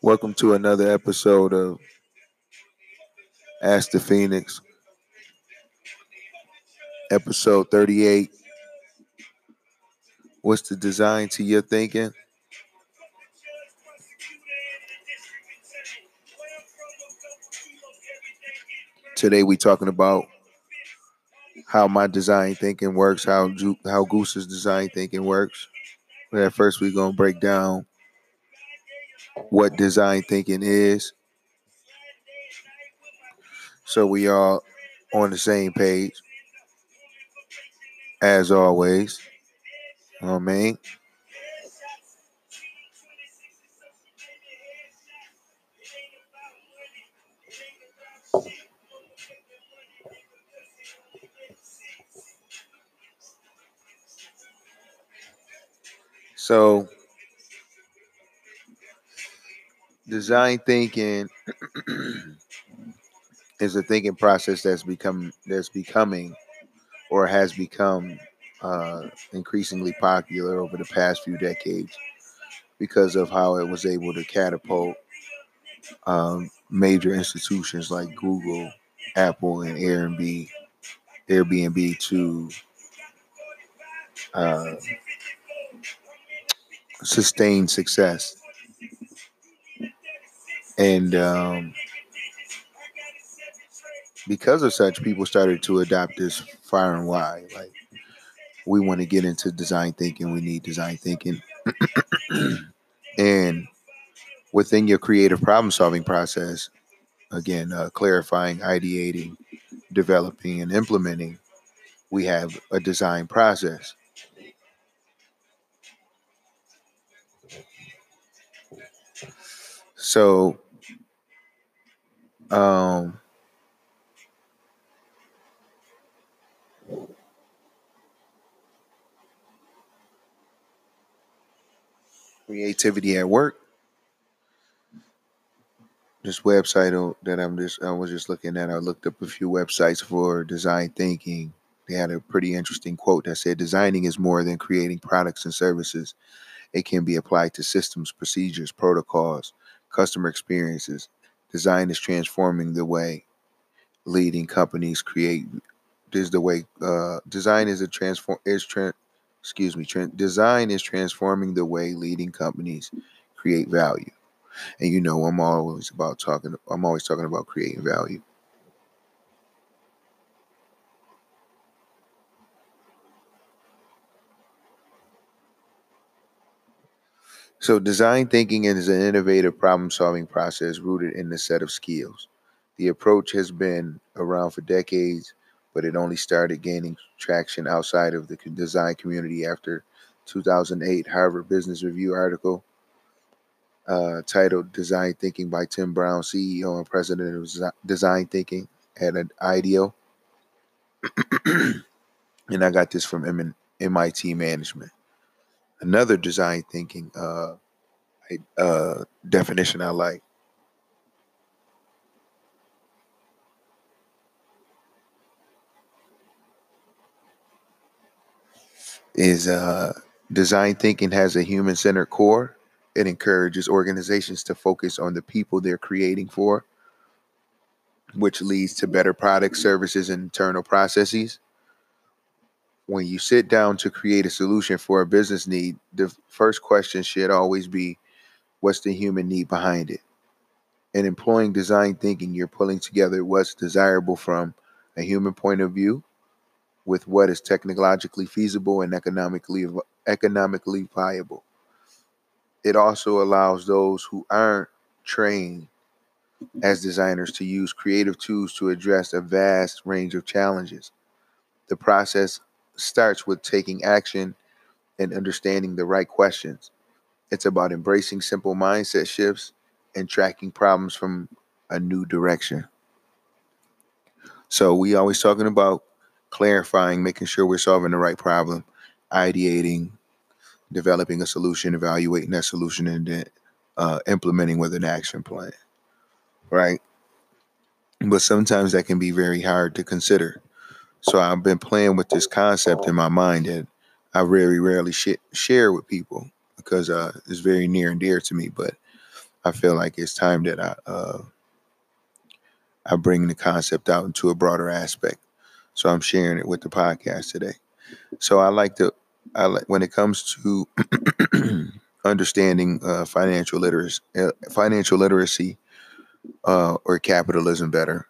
Welcome to another episode of Ask the Phoenix, episode 38. What's the design to your thinking? Today we talking about how my design thinking works, how how Goose's design thinking works. But at first we're gonna break down what design thinking is. So we are on the same page. As always. What I mean? So design thinking is a thinking process that's become that's becoming or has become uh, increasingly popular over the past few decades because of how it was able to catapult um, major institutions like Google, Apple, and Airbnb, Airbnb to uh, sustain success. And um, because of such, people started to adopt this far and wide. Like, we want to get into design thinking, we need design thinking. and within your creative problem solving process, again, uh, clarifying, ideating, developing, and implementing, we have a design process. So, um, creativity at work. This website that I'm just I was just looking at, I looked up a few websites for design thinking. They had a pretty interesting quote that said, "Designing is more than creating products and services. It can be applied to systems, procedures, protocols, customer experiences. Design is transforming the way leading companies create. Is the way uh, design is a transform is tra- excuse me. Tra- design is transforming the way leading companies create value. And you know, I'm always about talking. I'm always talking about creating value. So, design thinking is an innovative problem solving process rooted in a set of skills. The approach has been around for decades, but it only started gaining traction outside of the design community after 2008 Harvard Business Review article uh, titled Design Thinking by Tim Brown, CEO and President of Design Thinking at IDEO. and I got this from MIT Management. Another design thinking uh, uh, definition I like is uh, design thinking has a human centered core. It encourages organizations to focus on the people they're creating for, which leads to better products, services, and internal processes. When you sit down to create a solution for a business need, the first question should always be what's the human need behind it? In employing design thinking, you're pulling together what's desirable from a human point of view with what is technologically feasible and economically economically viable. It also allows those who aren't trained as designers to use creative tools to address a vast range of challenges. The process starts with taking action and understanding the right questions. It's about embracing simple mindset shifts and tracking problems from a new direction. So we always talking about clarifying, making sure we're solving the right problem, ideating, developing a solution, evaluating that solution, and then uh, implementing with an action plan. Right. But sometimes that can be very hard to consider. So I've been playing with this concept in my mind that I very rarely sh- share with people because uh, it's very near and dear to me. But I feel like it's time that I uh, I bring the concept out into a broader aspect. So I'm sharing it with the podcast today. So I like to I like when it comes to understanding uh, financial literacy, uh, financial literacy, uh, or capitalism better.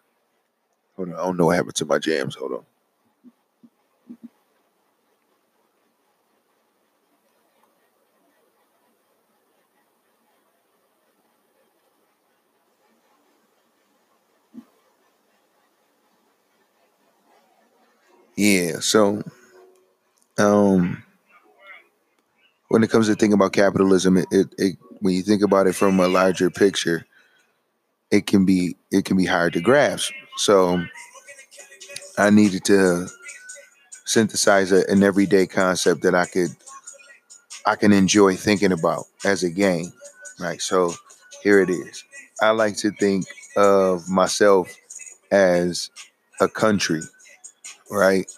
Hold on, I don't know what happened to my jams. Hold on. Yeah, so um when it comes to thinking about capitalism, it, it, it when you think about it from a larger picture, it can be it can be hard to grasp. So I needed to synthesize a, an everyday concept that I could I can enjoy thinking about as a game. Right. So here it is. I like to think of myself as a country, right?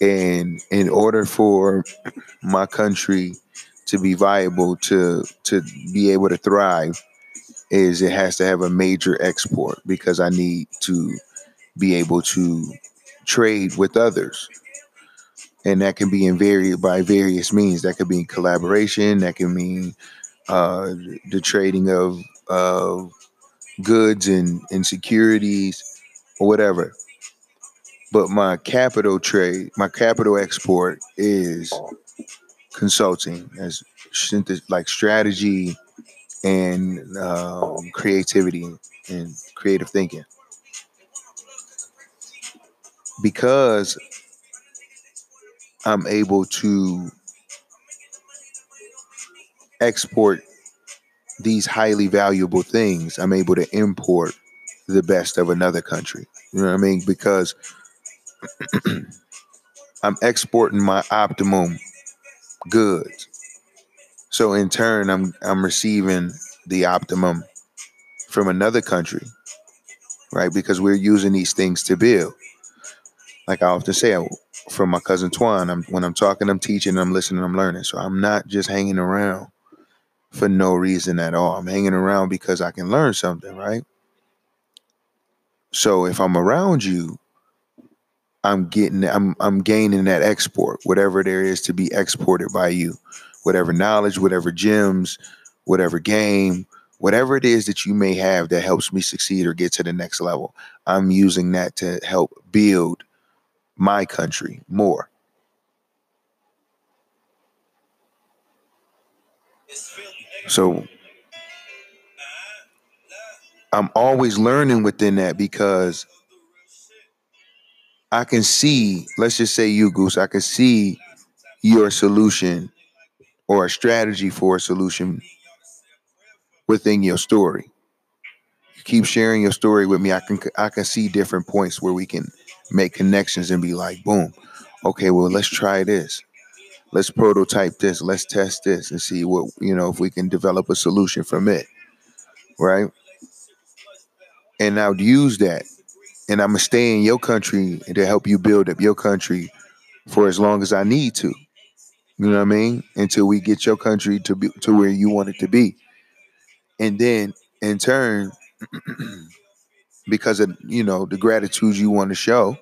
And in order for my country to be viable, to to be able to thrive, is it has to have a major export because I need to be able to trade with others. And that can be in vari- by various means. That could be in collaboration. That can mean uh, the trading of of goods and, and securities or whatever. But my capital trade, my capital export is consulting as like strategy and um, creativity and creative thinking. Because I'm able to export these highly valuable things, I'm able to import the best of another country. You know what I mean? Because I'm exporting my optimum goods. So in turn, I'm I'm receiving the optimum from another country, right? Because we're using these things to build. Like I often say, from my cousin Twan, I'm, when I'm talking, I'm teaching, I'm listening, I'm learning. So I'm not just hanging around for no reason at all. I'm hanging around because I can learn something, right? So if I'm around you, I'm getting I'm I'm gaining that export, whatever there is to be exported by you, whatever knowledge, whatever gems, whatever game, whatever it is that you may have that helps me succeed or get to the next level. I'm using that to help build my country more. So I'm always learning within that because I can see, let's just say you, Goose, I can see your solution or a strategy for a solution within your story. You keep sharing your story with me. I can I can see different points where we can make connections and be like, boom, okay, well, let's try this. Let's prototype this. Let's test this and see what, you know, if we can develop a solution from it. Right. And I'll use that and I'm gonna stay in your country and to help you build up your country for as long as I need to. You know what I mean? Until we get your country to be to where you want it to be, and then in turn, because of you know the gratitude you want to show,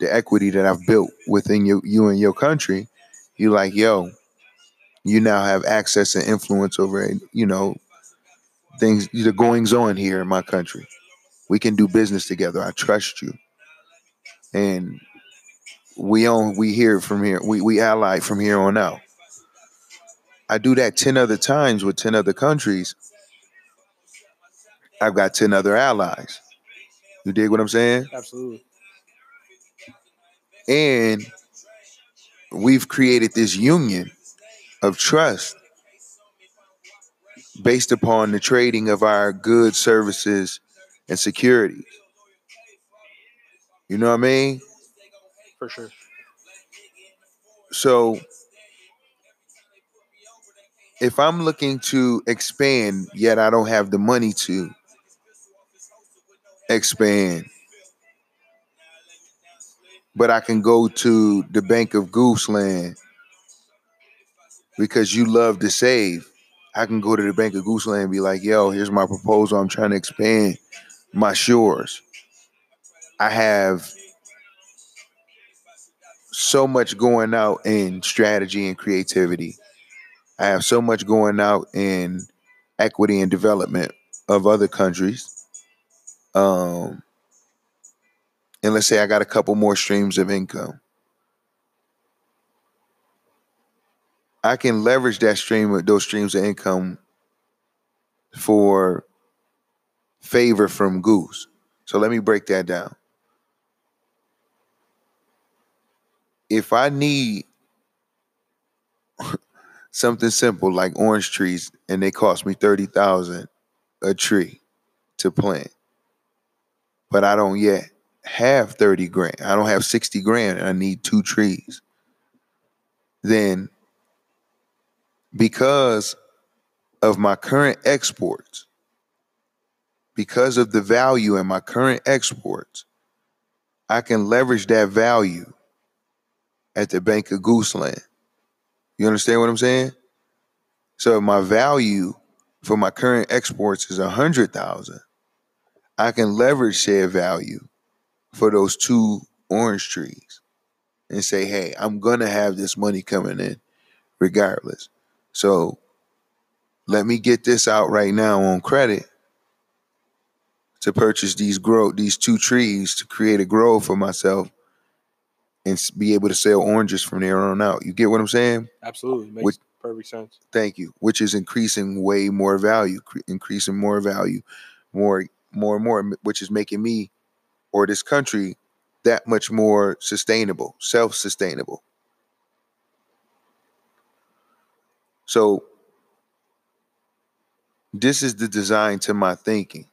the equity that I've built within you, you and your country, you like, yo, you now have access and influence over you know things, the goings on here in my country. We can do business together. I trust you. And we own we hear from here. We we ally from here on out. I do that 10 other times with 10 other countries. I've got 10 other allies. You dig what I'm saying? Absolutely. And we've created this union of trust based upon the trading of our goods, services, and security. You know what I mean? For sure. So if I'm looking to expand, yet I don't have the money to expand, but I can go to the Bank of Gooseland because you love to save I can go to the Bank of Gooseland and be like, yo, here's my proposal. I'm trying to expand my shores. I have so much going out in strategy and creativity. I have so much going out in equity and development of other countries. Um, and let's say I got a couple more streams of income. I can leverage that stream those streams of income for favor from Goose. So let me break that down. If I need something simple like orange trees and they cost me 30,000 a tree to plant, but I don't yet have 30 grand. I don't have 60 grand and I need two trees. Then because of my current exports, because of the value in my current exports, I can leverage that value at the Bank of Gooseland. You understand what I'm saying? So my value for my current exports is a hundred thousand, I can leverage said value for those two orange trees and say, hey, I'm gonna have this money coming in regardless. So let me get this out right now on credit to purchase these grow these two trees to create a grove for myself and be able to sell oranges from there on out. You get what I'm saying? Absolutely. Makes Which, perfect sense. Thank you. Which is increasing way more value, cre- increasing more value, more more and more which is making me or this country that much more sustainable, self-sustainable. So this is the design to my thinking.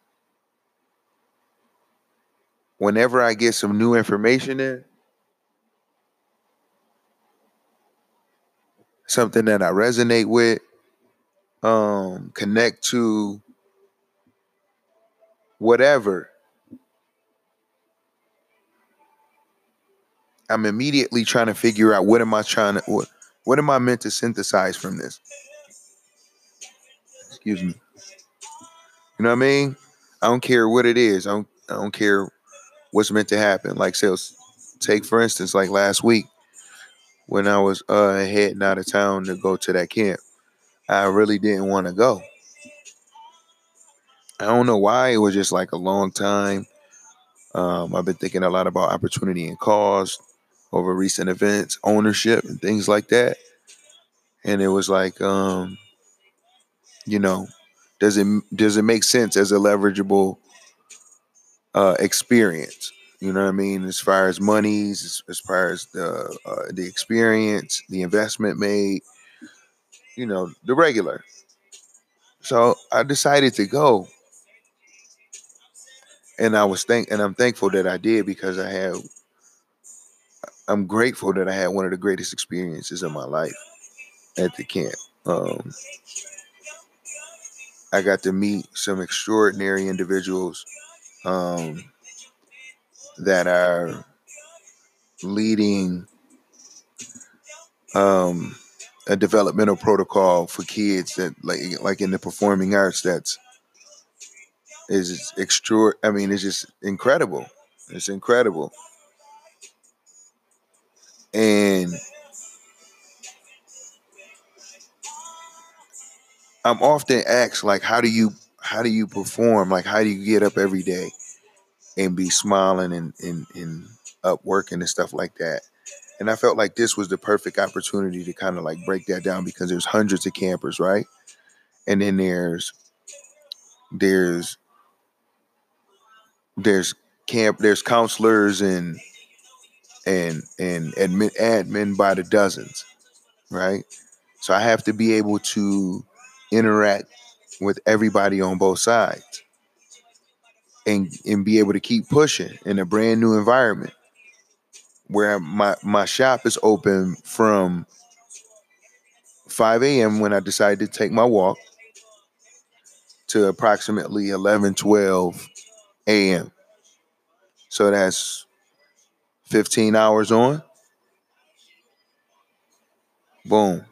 Whenever I get some new information in, something that I resonate with, um, connect to, whatever, I'm immediately trying to figure out what am I trying to what what am I meant to synthesize from this? Excuse me. You know what I mean? I don't care what it is. I don't I don't care what's meant to happen. Like sales take for instance, like last week when I was uh heading out of town to go to that camp. I really didn't want to go. I don't know why. It was just like a long time. Um, I've been thinking a lot about opportunity and cost over recent events, ownership, and things like that. And it was like, um, you know, does it does it make sense as a leverageable uh, experience? You know what I mean? As far as monies, as, as far as the uh, the experience, the investment made, you know, the regular. So I decided to go, and I was thank and I'm thankful that I did because I have I'm grateful that I had one of the greatest experiences of my life at the camp. Um, I got to meet some extraordinary individuals um, that are leading um, a developmental protocol for kids that like like in the performing arts that's is extra I mean it's just incredible. It's incredible and I'm often asked like how do you how do you perform? Like how do you get up every day and be smiling and and, and up working and stuff like that? And I felt like this was the perfect opportunity to kind of like break that down because there's hundreds of campers right? And then there's there's there's camp there's counselors and and and admin admin by the dozens, right? So I have to be able to interact with everybody on both sides and and be able to keep pushing in a brand new environment where my my shop is open from 5 a.m. when I decided to take my walk to approximately 11 12 a.m. So that's 15 hours on. Boom.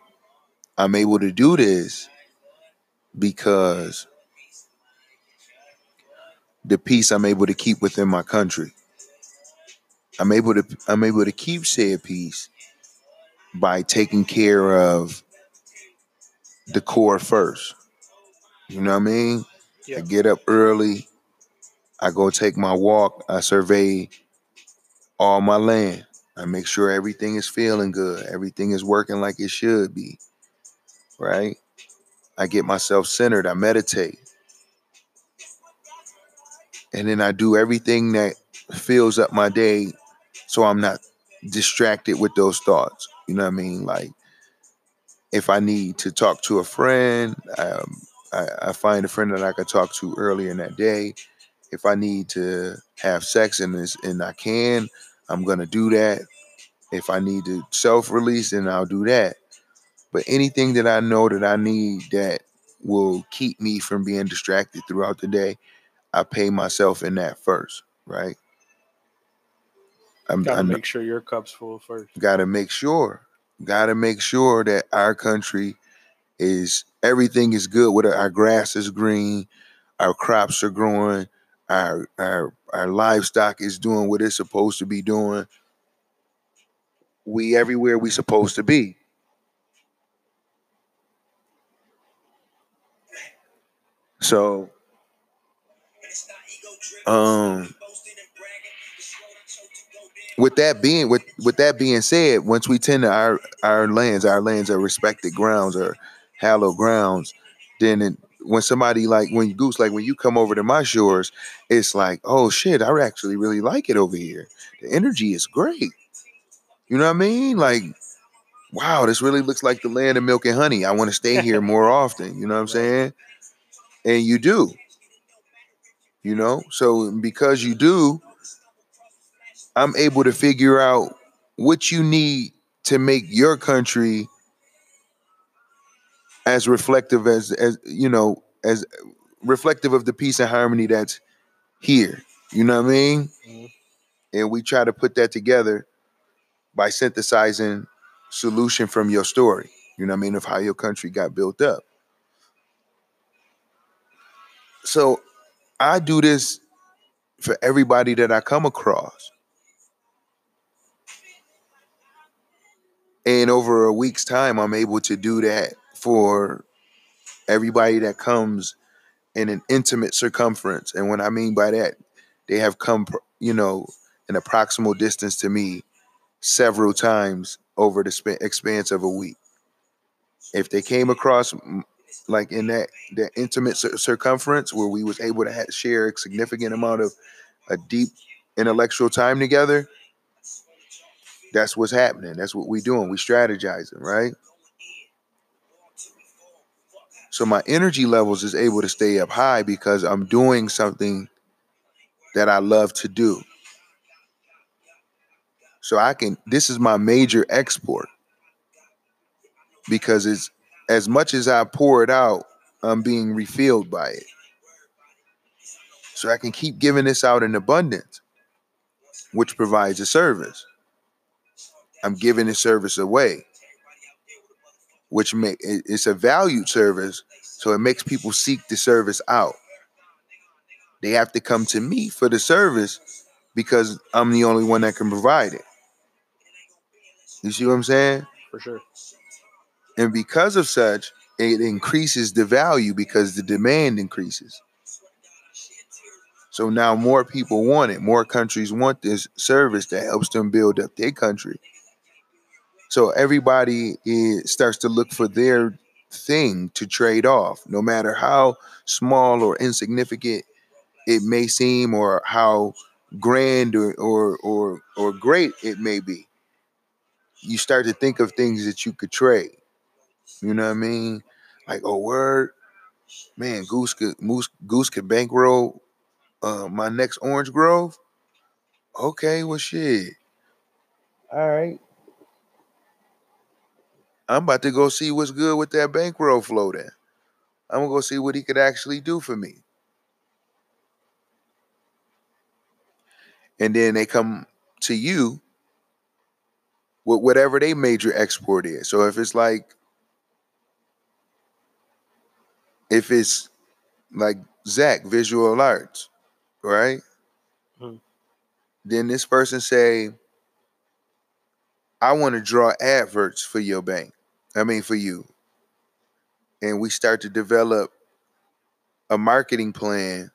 I'm able to do this because the peace I'm able to keep within my country. I'm able to I'm able to keep said peace by taking care of the core first. You know what I mean? Yeah. I get up early. I go take my walk. I survey all my land. I make sure everything is feeling good. Everything is working like it should be. Right? I get myself centered. I meditate. And then I do everything that fills up my day so I'm not distracted with those thoughts. You know what I mean? Like if I need to talk to a friend, um, I, I find a friend that I could talk to earlier in that day. If I need to have sex and this and I can, I'm gonna do that. If I need to self-release, then I'll do that. But anything that I know that I need that will keep me from being distracted throughout the day, I pay myself in that first, right? I'm, Gotta I'm make sure your cup's full first. gotta make sure, gotta make sure that our country is everything is good. With our grass is green, our crops are growing, our our our livestock is doing what it's supposed to be doing. We everywhere we supposed to be. So um with that being with with that being said, once we tend to our our lands, our lands are respected grounds or hallowed grounds, then it, when somebody like when you goose like when you come over to my shores, it's like, oh shit, I actually really like it over here. The energy is great. You know what I mean? Like, wow, this really looks like the land of milk and honey. I want to stay here more often. You know what I'm saying? And you do. You know, so because you do, I'm able to figure out what you need to make your country as reflective as as you know as reflective of the peace and harmony that's here. You know what I mean? Mhm. And we try to put that together by synthesizing solution from your story. You know what I mean of how your country got built up. So I do this for everybody that I come across. And over a week's time, I'm able to do that for everybody that comes in an intimate circumference. And what I mean by that, they have come, you know, an approximal distance to me several times over the span, expanse of a week. If they came across like in that that intimate cir- circumference where we was able to ha- share a significant amount of a deep intellectual time together, that's what's happening. That's what we doing. We strategizing, right? So my energy levels is able to stay up high because I'm doing something that I love to do. So I can this is my major export because it's as much as I pour it out, I'm being refilled by it. So I can keep giving this out in abundance, which provides a service. I'm giving this service away, which make it's a valued service, so it makes people seek the service out. They have to come to me for the service because I'm the only one that can provide it. You see what I'm saying? For sure. And because of such, it increases the value because the demand increases. So now more people want it. More countries want this service that helps them build up their country. So everybody is, starts to look for their thing to trade off, no matter how small or insignificant it may seem, or how grand or or or, or great it may be. You start to think of things that you could trade. You know what I mean? Like, oh, word, man, Goose could Moose Goose could bankroll uh, my next Orange Grove. Okay, well, shit. All right. I'm about to go see what's good with that bankroll flow then. I'm gonna go see what he could actually do for me. And then they come to you with whatever they major export is. So if it's like if it's like Zach, visual arts, right? Mhm. Then this person say, I want to draw adverts for your bank. I mean for you. And we start to develop a marketing plan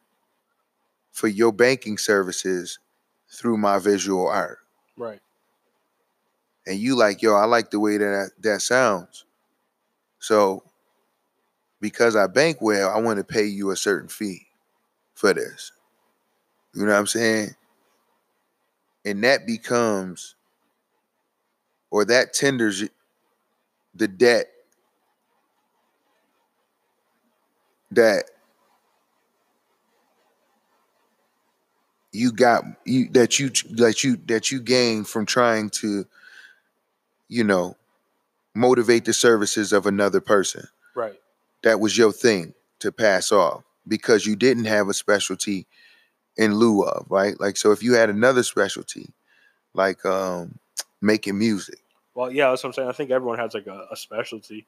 for your banking services through my visual art. Right. And you like, yo, I like the way that that sounds. So because I bank well, I want to pay you a certain fee for this. You know what I'm saying? And that becomes, or that tenders the debt that you got you that you that you that you gain from trying to you know motivate the services of another person Right. That was your thing to pass off because you didn't have a specialty in lieu of right like so if you had another specialty like um making music Well, yeah, that's what I'm saying. I think everyone has like a, a specialty.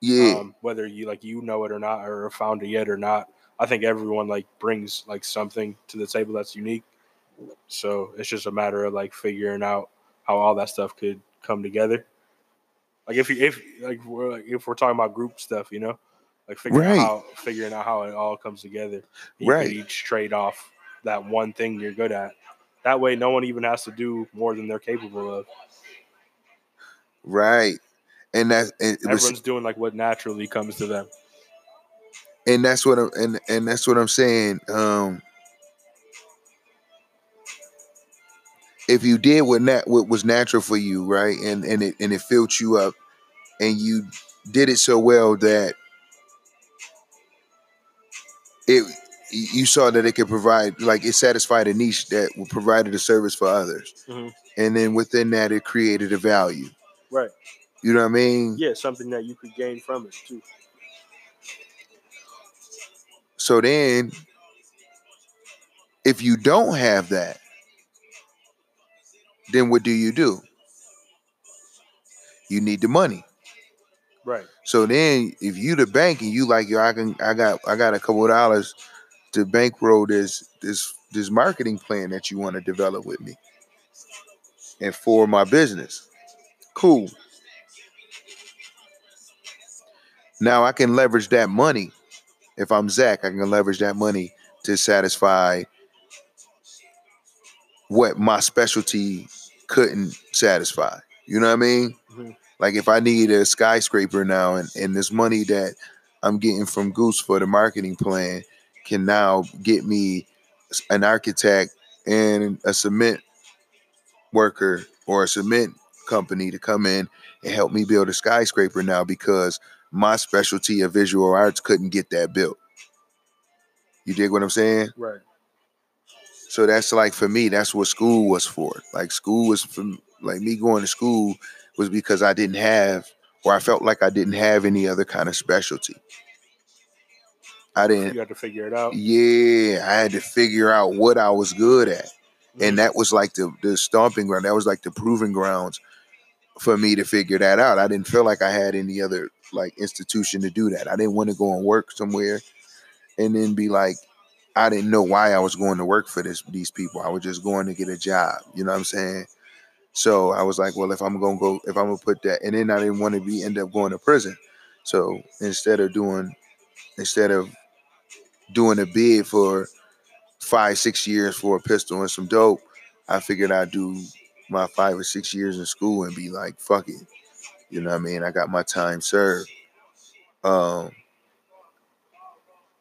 yeah Um, whether you like you know it or not, or found it yet or not. I think everyone like brings like something to the table that's unique. So it's just a matter of like figuring out how all that stuff could come together. Like if you if like we're like, if we're talking about group stuff, you know, like figuring Right. out how figuring out how it all comes together. You Right. each trade off that one thing you're good at. That way, no one even has to do more than they're capable of. right and that's and, Everyone's doing like what naturally comes to them. and that's what I'm and and that's what I'm saying. Um if you did what nat what was natural for you, right, and and it and it filled you up, and you did it so well that it you saw that it could provide like it satisfied a niche that provided a service for others, Mhm. and then within that it created a value. Right. You know what I mean? Yeah, something that you could gain from it too. So then, if you don't have that, then what do you do? You need the money. Right. So then, if you the bank and you like, yo, I can, I got, I got a couple of dollars to bankroll this, this, this marketing plan that you want to develop with me, and for my business, cool. Now I can leverage that money. If I'm Zach, I can leverage that money to satisfy what my specialty couldn't satisfy. You know what I mean? Mhm. Like if I need a skyscraper now and, and this money that I'm getting from Goose for the marketing plan can now get me an architect and a cement worker or a cement company to come in and help me build a skyscraper now because my specialty of visual arts couldn't get that built. You dig what I'm saying? Right. So that's like for me, that's what school was for. Like school was for like me going to school was because I didn't have or I felt like I didn't have any other kind of specialty. I didn't You have to figure it out. yeah, I had to figure out what I was good at. And mm-hmm. that was like the the stomping ground. That was like the proving grounds for me to figure that out. I didn't feel like I had any other like institution to do that. I didn't want to go and work somewhere and then be like, I didn't know why I was going to work for this these people. I was just going to get a job. You know what I'm saying? So I was like, well, if I'm gonna go, if I'm gonna put that, and then I didn't want to be end up going to prison. So instead of doing, instead of doing a bid for five, six years for a pistol and some dope, I figured I'd do my five or six years in school and be like, fuck it. You know what I mean? I got my time served. Um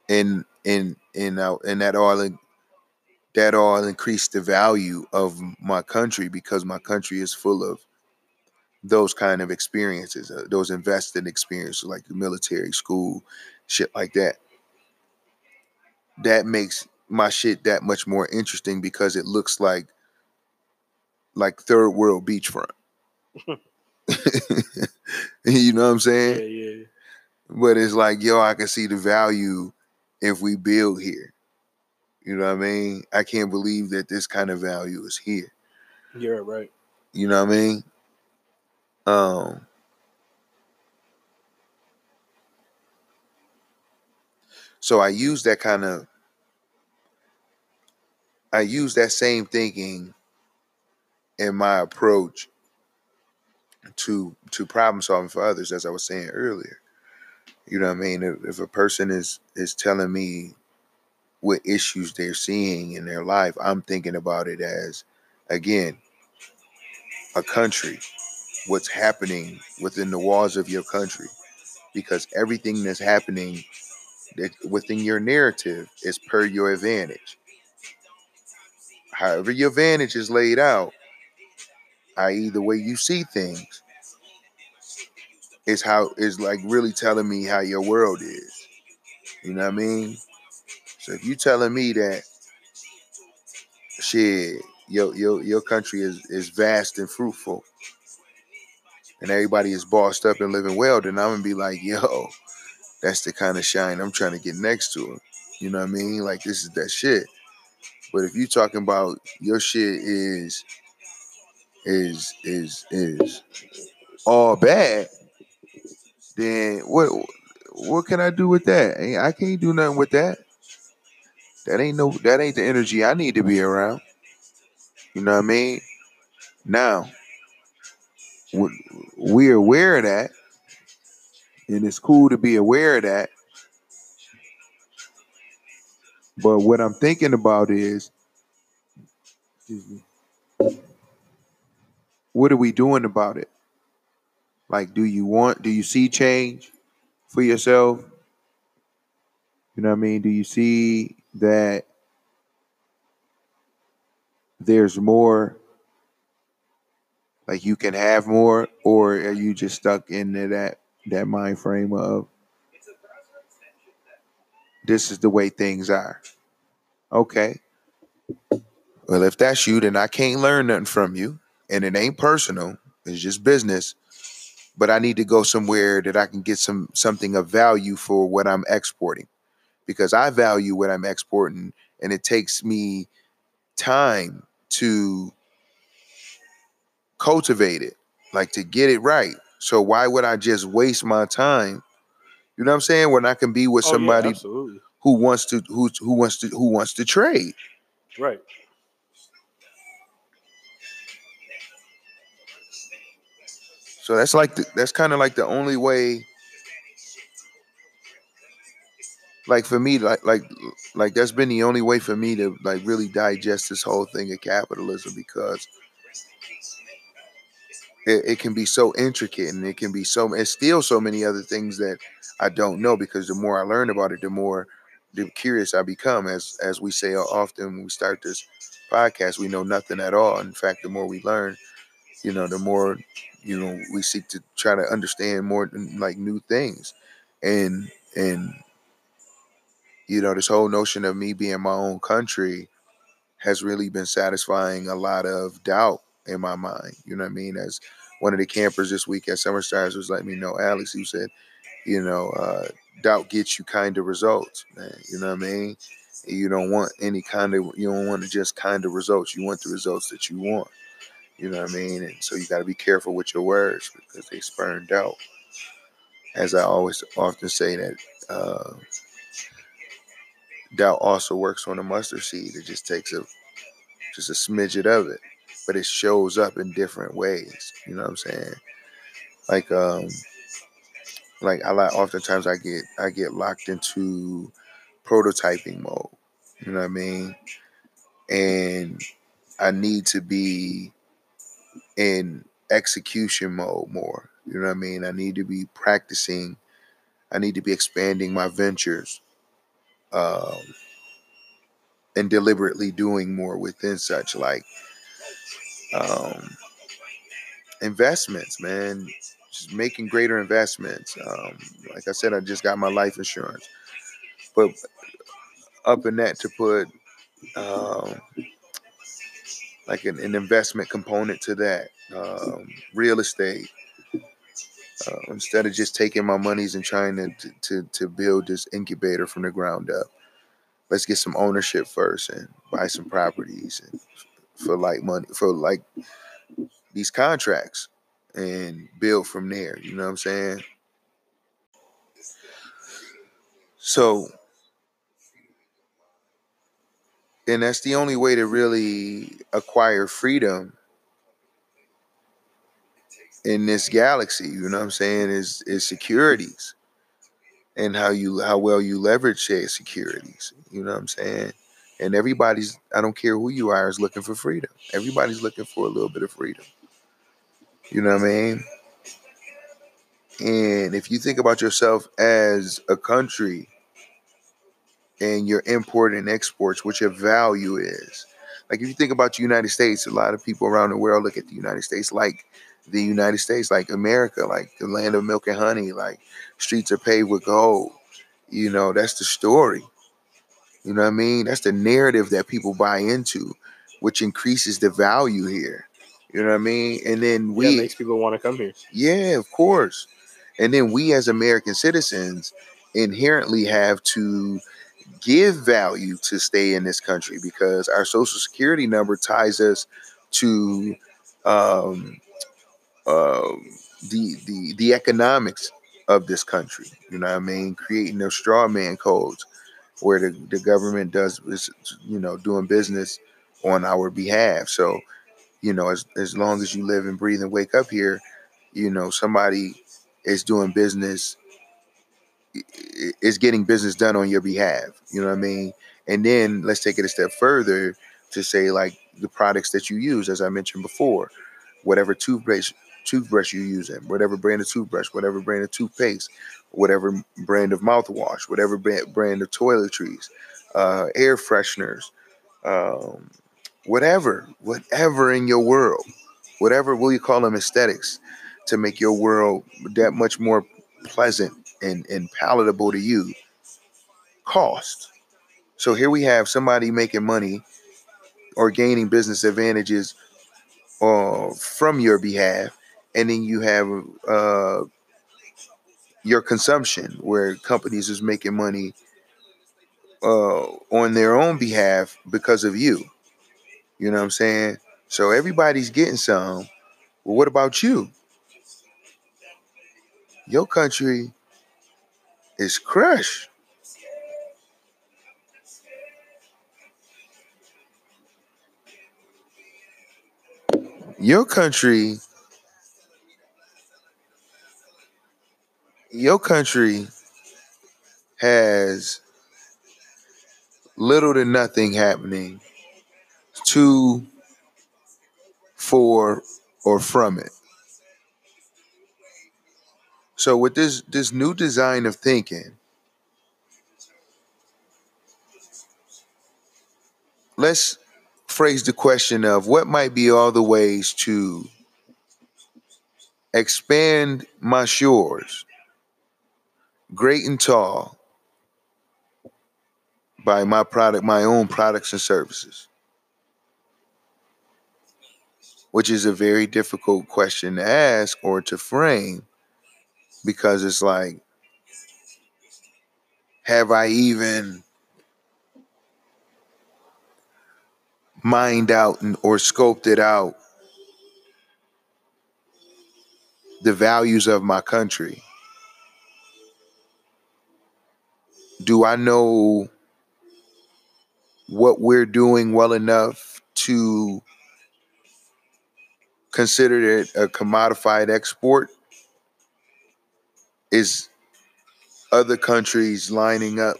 and and and uh, and that all that all increase the value of my country because my country is full of those kind of experiences, uh, those invested experiences like the military, school, shit like that. That makes my shit that much more interesting because it looks like like third world beachfront. you know what I'm saying? Yeah, yeah. But it's like, yo, I can see the value if we build here. You know what I mean? I can't believe that this kind of value is here. You're right. You know what I mean? Um So I use that kind of I use that same thinking in my approach to to problem solving for others, as I was saying earlier. You know what I mean? If, if a person is is telling me what issues they're seeing in their life, I'm thinking about it as again a country, what's happening within the walls of your country, because everything that's happening within your narrative is per your advantage. However, your advantage is laid out, i.e., the way you see things, is how is like really telling me how your world is. You know what I mean? So if you telling me that shit, your your your country is is vast and fruitful, and everybody is bossed up and living well, then I'm gonna be like, yo, that's the kind of shine I'm trying to get next to. Him. You know what I mean? Like this is that shit. But if you talking about your shit is is is is all bad, then what what can I do with that? I can't do nothing with that. That ain't no that ain't the energy I need to be around. You know what I mean? Now, we're aware of that, and it's cool to be aware of that. But what I'm thinking about is, what are we doing about it? Like, do you want, do you see change for yourself? You know what I mean? Do you see that there's more like you can have more or are you just stuck into that that mind frame of this is the way things are? Okay. Well if that's you then i can't learn nothing from you and it ain't personal it's just business. But i need to go somewhere that i can get some something of value for what i'm exporting because i value what i'm exporting and it takes me time to cultivate it, like to get it right. So why would I just waste my time? You know what I'm saying? When I can be with Oh, yeah, somebody absolutely. who wants to who who wants to who wants to trade. Right. So that's like the, that's kind of like the only way. Like for me, like like like that's been the only way for me to like really digest this whole thing of capitalism because it, it can be so intricate and it can be so and still so many other things that I don't know because the more I learn about it, the more the curious I become. As as we say often when we start this podcast, we know nothing at all. In fact, the more we learn, you know, the more you know we seek to try to understand more like new things, and and you know this whole notion of me being my own country has really been satisfying a lot of doubt in my mind. You know what I mean? As one of the campers this week at Summer Stars was letting me know, Alex, you said, you know, uh, doubt gets you kind of results, man. You know what I mean? You don't want any kind of, you don't want to just kind of results. You want the results that you want. You know what I mean? And so you got to be careful with your words because they spurn doubt. As I always often say that uh, doubt also works on a mustard seed. It just takes a just a smidget of it, but it shows up in different ways. You know what I'm saying? Like um, like I like oftentimes I get I get locked into prototyping mode. You know what I mean? And I need to be in execution mode more. You know what I mean? I need to be practicing. I need to be expanding my ventures. Um, and deliberately doing more within such like um, investments, man. Just making greater investments. Um, like I said, I just got my life insurance, but up in that to put um, like an, an investment component to that, um, real estate uh, instead of just taking my monies and trying to, to, to build this incubator from the ground up. Let's get some ownership first and buy some properties and for like money for like these contracts and build from there. You know what I'm saying? So, and that's the only way to really acquire freedom in this galaxy you know what i'm saying is is securities and how you how well you leverage shared securities you know what i'm saying? And everybody's i don't care who you are is looking for freedom. Everybody's looking for a little bit of freedom. You know what i mean? And if you think about yourself as a country and your import and exports, what your value is. Like if you think about the United States, a lot of people around the world look at the United States like the United States, like America, like the land of milk and honey, like streets are paved with gold. You know, that's the story. You know what I mean? That's the narrative that people buy into, which increases the value here. You know what I mean? And then we yeah, makes people want to come here. Yeah, of course. And then we as American citizens inherently have to give value to stay in this country because our social security number ties us to um, uh, the the the economics of this country. You know what I mean? Creating those straw man codes where the, the government does is you know doing business on our behalf. So, you know, as as long as you live and breathe and wake up here, you know, somebody is doing business is getting business done on your behalf. You know what I mean? And then let's take it a step further to say like the products that you use, as I mentioned before, whatever toothbrush toothbrush you're using, whatever brand of toothbrush, whatever brand of toothpaste, whatever brand of mouthwash, whatever brand of toiletries, uh, air fresheners, um, whatever, whatever in your world, whatever will you call them aesthetics to make your world that much more pleasant and, and palatable to you cost. So here we have somebody making money or gaining business advantages uh, from your behalf, and then you have uh, your consumption where companies is making money uh, on their own behalf because of you. You know what I'm saying? So everybody's getting some. Well, what about you? Your country is crushed. Your country, your country has little to nothing happening to, for, or from it. So with this this new design of thinking, let's phrase the question of what might be all the ways to expand my shores great and tall by my product my own products and services which is a very difficult question to ask or to frame because it's like, have I even mined out and, or it out the values of my country? Do I know what we're doing well enough to consider it a commodified export? is other countries lining up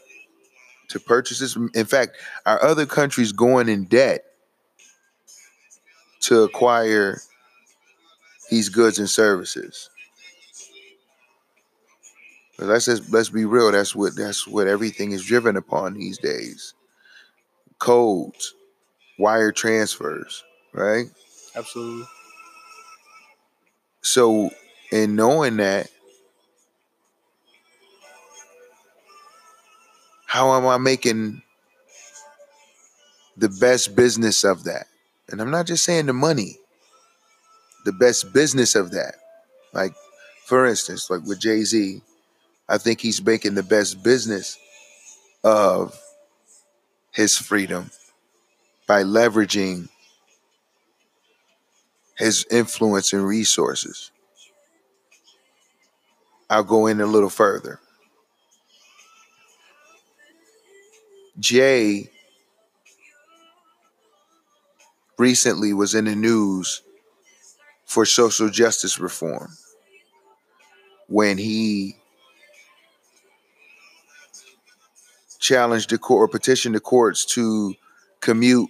to purchase this. In fact, are other countries going in debt to acquire these goods and services? But let's just, let's be real. That's what that's what everything is driven upon these days. Codes, wire transfers, right? Absolutely. So, in knowing that, how am I making the best business of that? And I'm not just saying the money, the best business of that. Like, for instance, like with Jay Z, I think he's making the best business of his freedom by leveraging his influence and resources. I'll go in a little further. Jay recently was in the news for social justice reform when he challenged the court or petitioned the courts to commute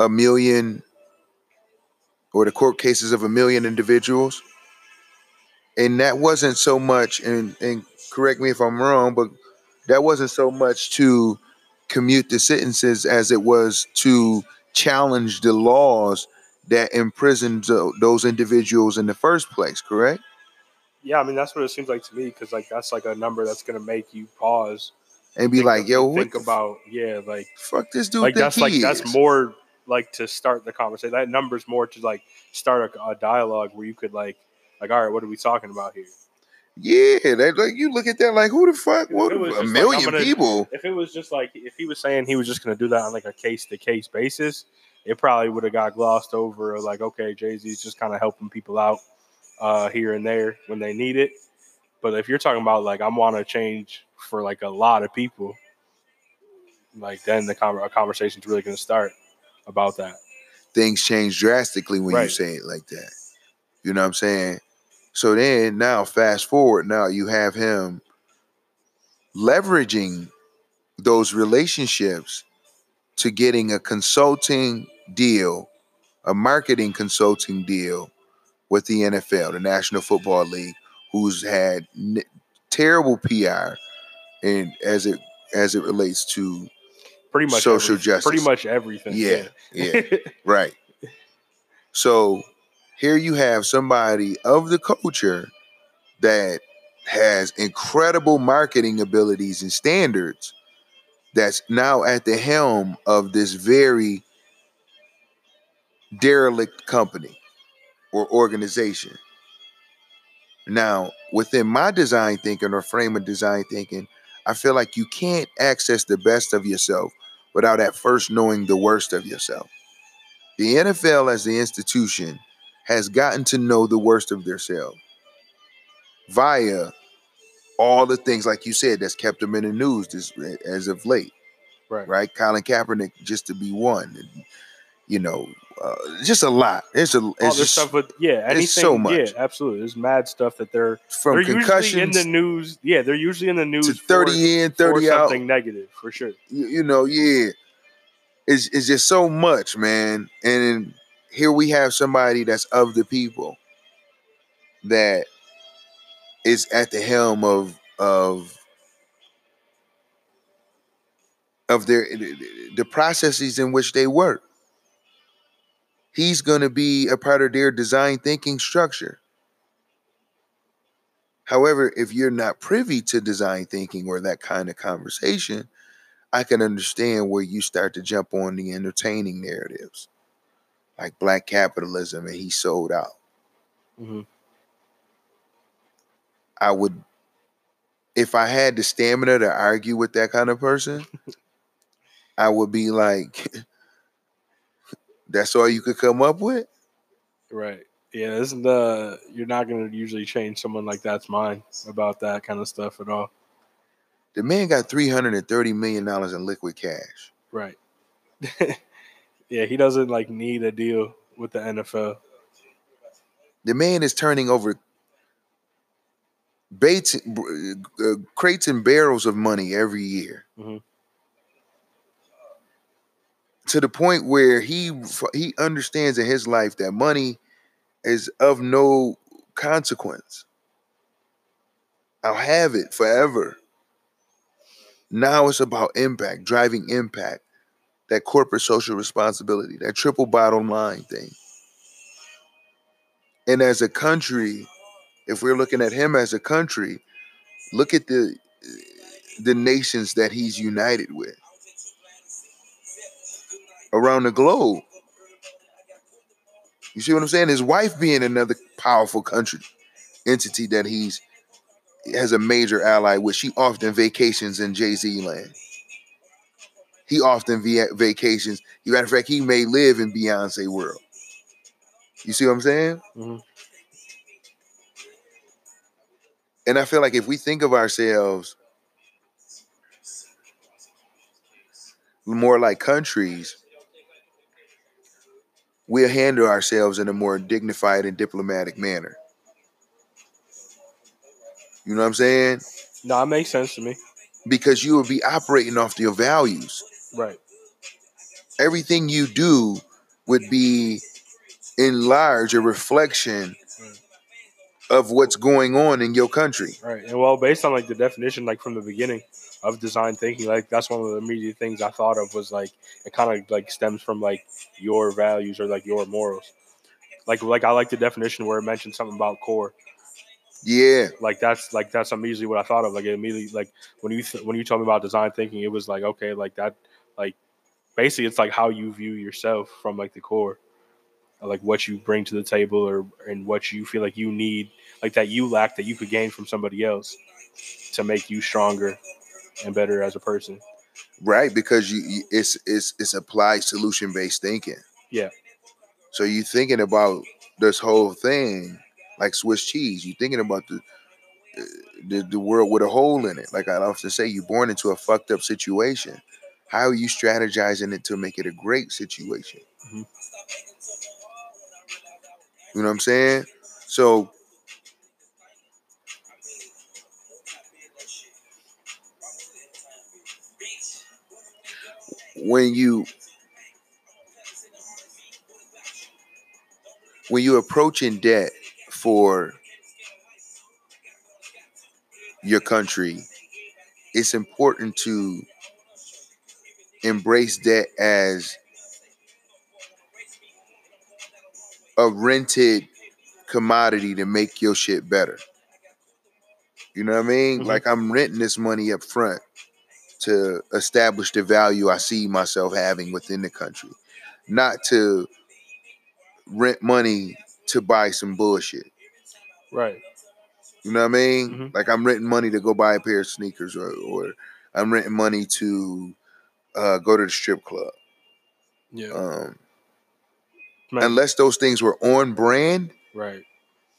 a million or the court cases of a million individuals. And that wasn't so much, and, and correct me if I'm wrong, but that wasn't so much to commute the sentences as it was to challenge the laws that imprisoned those individuals in the first place, correct? Yeah, I mean that's what it seems like to me because like that's like a number that's gonna make you pause and be like, "Yo, think about yeah, like fuck this dude." Like that's like is. that's more like to start the conversation. That number's more to like start a, a, dialogue where you could like like, all right, what are we talking about here? Yeah, that like you look at that like who the fuck? What a million like, gonna, people? If it was just like if he was saying he was just going to do that on like a case to case basis, it probably would have got glossed over. Like, okay, Jay Z's just kind of helping people out uh, here and there when they need it. But if you're talking about like I want to change for like a lot of people, like then the con- conversation's really going to start about that. Things change drastically when right. you say it like that. You know what I'm saying? So then now fast forward, now you have him leveraging those relationships to getting a consulting deal, a marketing consulting deal with the NFL, the National Football League, who's had n- terrible PR and as it as it relates to pretty much social justice, pretty much everything. Yeah, yeah, yeah right. So here you have somebody of the culture that has incredible marketing abilities and standards that's now at the helm of this very derelict company or organization. Now, within my design thinking or frame of design thinking, I feel like you can't access the best of yourself without at first knowing the worst of yourself. The NFL as the institution has gotten to know the worst of themselves via all the things, like you said, that's kept them in the news this, as of late. Right. Right. Colin Kaepernick just to be one. You know, uh, just a lot. It's a it's just, stuff with yeah, anything. so much. Yeah, absolutely. There's mad stuff that they're from they're usually in the news. Yeah, they're usually in the news. To thirty for, in, thirty for out. Something negative for sure. You, you, know, yeah. It's it's just so much, man. And here we have somebody that's of the people that is at the helm of of of their the processes in which they work. He's going to be a part of their design thinking structure. However, if you're not privy to design thinking or that kind of conversation, I can understand where you start to jump on the entertaining narratives like black capitalism and he sold out. Mm-hmm. I would, if I had the stamina to argue with that kind of person, I would be like, that's all you could come up with? Right. Yeah, isn't the you're not gonna usually change someone like that's mind about that kind of stuff at all. The man got three hundred and thirty million dollars in liquid cash. Right. Yeah, he doesn't like need a deal with the NFL. The man is turning over baits, uh, crates and barrels of money every year. Mm-hmm. To the point where he he understands in his life that money is of no consequence. I'll have it forever. Now it's about impact, driving impact that corporate social responsibility, that triple bottom line thing. And as a country, if we're looking at him as a country, look at the the nations that he's united with around the globe. You see what I'm saying? His wife being another powerful country entity that he's has a major ally with. She often vacations in Jay Z land. He often via vacations. Matter of fact, he may live in Beyonce world. You see what I'm saying? Mm-hmm. And I feel like if we think of ourselves more like countries, we'll handle ourselves in a more dignified and diplomatic manner. You know what I'm saying? No, it makes sense to me. Because you will be operating off your values. Right. Everything you do would be in large a reflection of what's going on in your country. Right. And well, based on like the definition, like from the beginning of design thinking, like that's one of the immediate things I thought of was like it kind of like stems from like your values or like your morals. Like like I like the definition where it mentioned something about core. Yeah. Like that's like that's immediately what I thought of. Like it immediately like when you th- when you told me about design thinking, it was like okay, like that like basically it's like how you view yourself from like the core like what you bring to the table or and what you feel like you need like that you lack that you could gain from somebody else to make you stronger and better as a person. Right because you, you it's it's it's applied solution based thinking. Yeah. So you thinking about this whole thing like swiss cheese. You thinking about the the, the world with a hole in it. Like i often say you're born into a fucked up situation. How are you strategizing it to make it a great situation? Mm-hmm. You know what I'm saying? So when you when you approaching debt for your country, it's important to embrace debt as a rented commodity to make your shit better. You know what I mean? Mm-hmm. Like I'm renting this money up front to establish the value I see myself having within the country, not to rent money to buy some bullshit. Right. You know what I mean? Mm-hmm. Like I'm renting money to go buy a pair of sneakers, or, or I'm renting money to uh, go to the strip club. Yeah. Um, unless those things were on brand, right?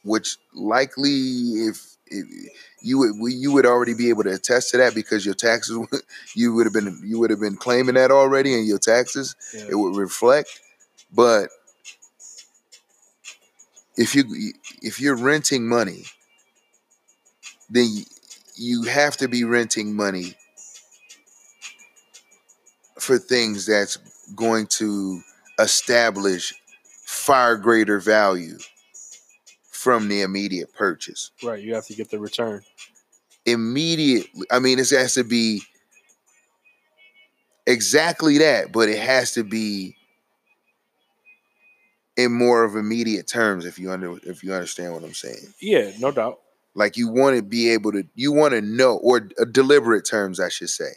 Which likely, if, if you would you would already be able to attest to that because your taxes you would have been you would have been claiming that already in your taxes. Yeah. It would reflect, but if you if you're renting money, then you have to be renting money for things that's going to establish far greater value from the immediate purchase. Right. You have to get the return. Immediately. I mean, it has to be exactly that, but it has to be in more of immediate terms if you under if you understand what I'm saying. Yeah, no doubt. Like you want to be able to you want to know or uh, deliberate terms I should say.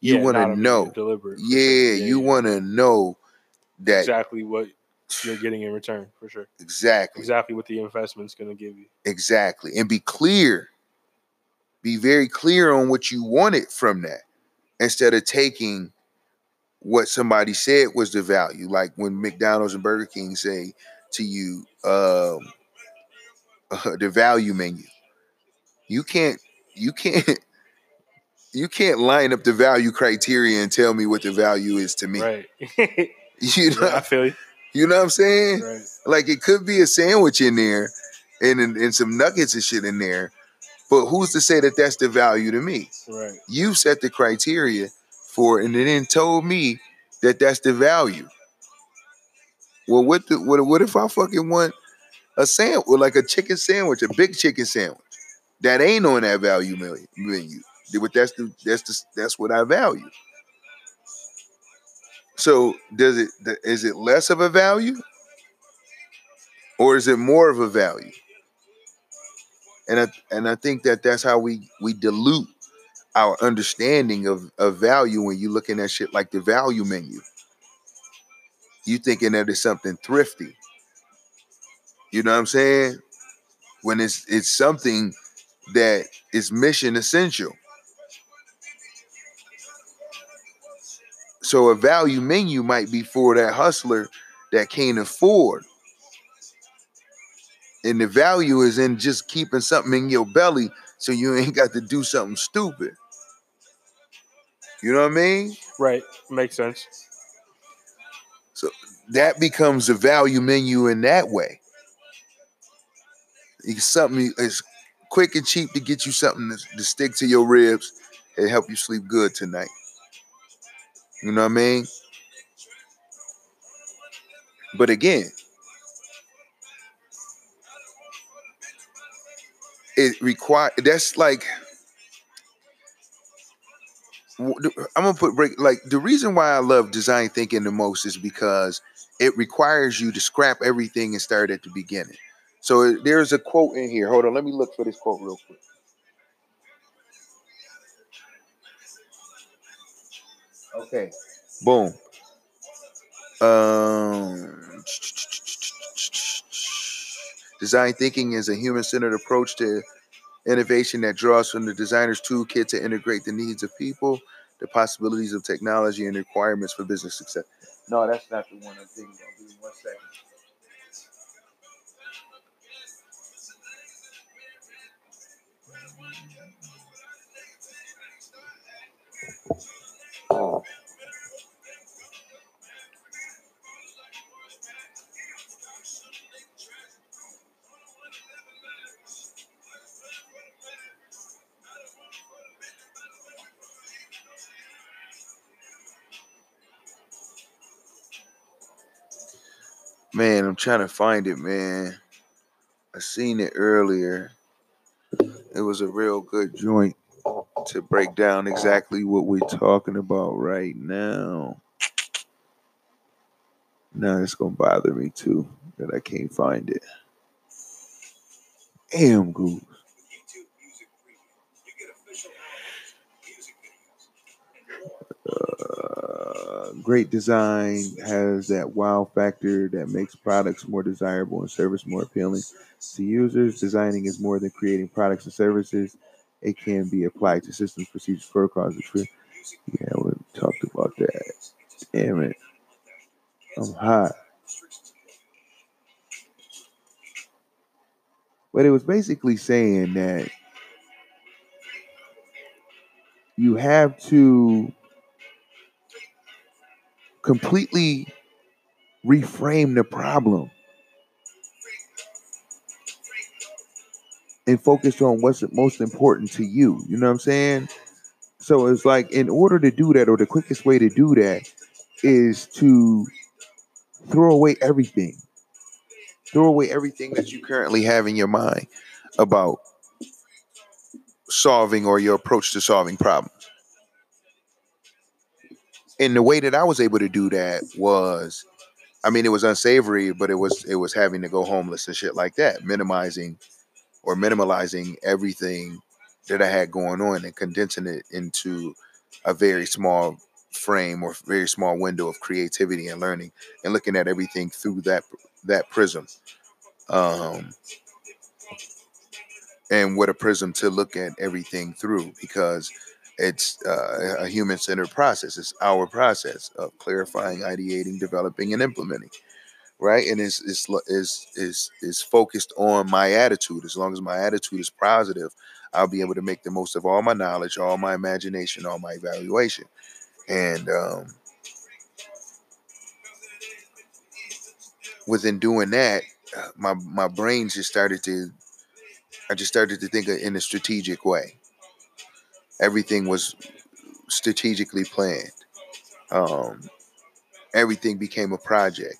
You yeah, want to know. Deliberate. Yeah, yeah, you yeah. want to know that exactly what you're getting in return for sure. Exactly. Exactly what the investment's going to give you. Exactly. And be clear. Be very clear on what you wanted from that instead of taking what somebody said was the value. Like when McDonald's and Burger King say to you, um, uh, the value menu. You can't, you can't, you can't line up the value criteria and tell me what the value is to me. Right. you know, yeah, I feel you. You know what I'm saying? Right. Like it could be a sandwich in there and, and, and some nuggets and shit in there. But who's to say that that's the value to me? Right. You set the criteria for it and then told me that that's the value. Well, what the, what, what if I fucking want a sandwich, like a chicken sandwich, a big chicken sandwich that ain't on that value menu? But that's the that's the that's what I value. So does it is it less of a value? Or is it more of a value? And I, and I think that that's how we we dilute our understanding of, of value when you're looking at shit like the value menu. You thinking that it's something thrifty. You know what I'm saying? When it's it's something that is mission essential. So a value menu might be for that hustler that can't afford. And the value is in just keeping something in your belly so you ain't got to do something stupid. You know what I mean? Right. Makes sense. So that becomes a value menu in that way. It's something is quick and cheap to get you something to, to stick to your ribs and help you sleep good tonight. You know what I mean? But again, it require that's like I'm gonna put break like the reason why I love design thinking the most is because it requires you to scrap everything and start at the beginning. So there's a quote in here. Hold on, let me look for this quote real quick. Okay, boom. Um, design thinking is a human-centered approach to innovation that draws from the designer's toolkit to integrate the needs of people, the possibilities of technology, and requirements for business success. No, that's not the one I'm thinking of. Give me one second. Oh. Man, I'm trying to find it, man. I seen it earlier. It was a real good joint to break down exactly what we're talking about right now. Now it's gonna bother me too that I can't find it. Damn goose. Great design has that wow factor that makes products more desirable and service more appealing to users. Designing is more than creating products and services. It can be applied to systems, procedures, protocols, etc. Yeah, we talked about that. Damn it. I'm hot. But it was basically saying that you have to completely reframe the problem and focus on what's most important to you. You know what I'm saying? So it's like, in order to do that, or the quickest way to do that is to throw away everything. Throw away everything that you currently have in your mind about solving or your approach to solving problems and the way that I was able to do that was, I mean, it was unsavory, but it was it was having to go homeless and shit like that, minimizing or minimalizing everything that I had going on and condensing it into a very small frame or very small window of creativity and learning and looking at everything through that that prism. Um, and what a prism to look at everything through because it's uh, a human centered process. It's our process of clarifying, ideating, developing, and implementing. Right, and it's, it's is is focused on my attitude. As long as my attitude is positive, I'll be able to make the most of all my knowledge, all my imagination, all my evaluation, and um, within doing that, my my brain just started to, I just started to think in a strategic way everything was strategically planned. Um, everything became a project.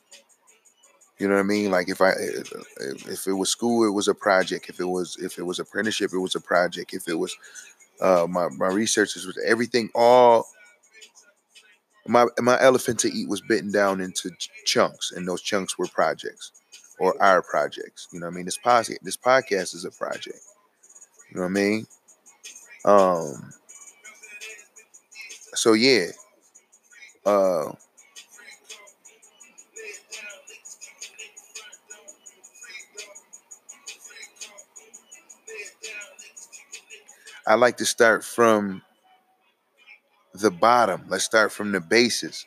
You know what I mean? Like if I if it was school, it was a project. If it was if it was apprenticeship, it was a project. If it was uh, my my researches was everything all my my elephant to eat was bitten down into chunks, and those chunks were projects or our projects. You know what I mean? This podcast this podcast is a project. You know what I mean? Um. So yeah. Uh. I like to start from the bottom. Let's start from the basis.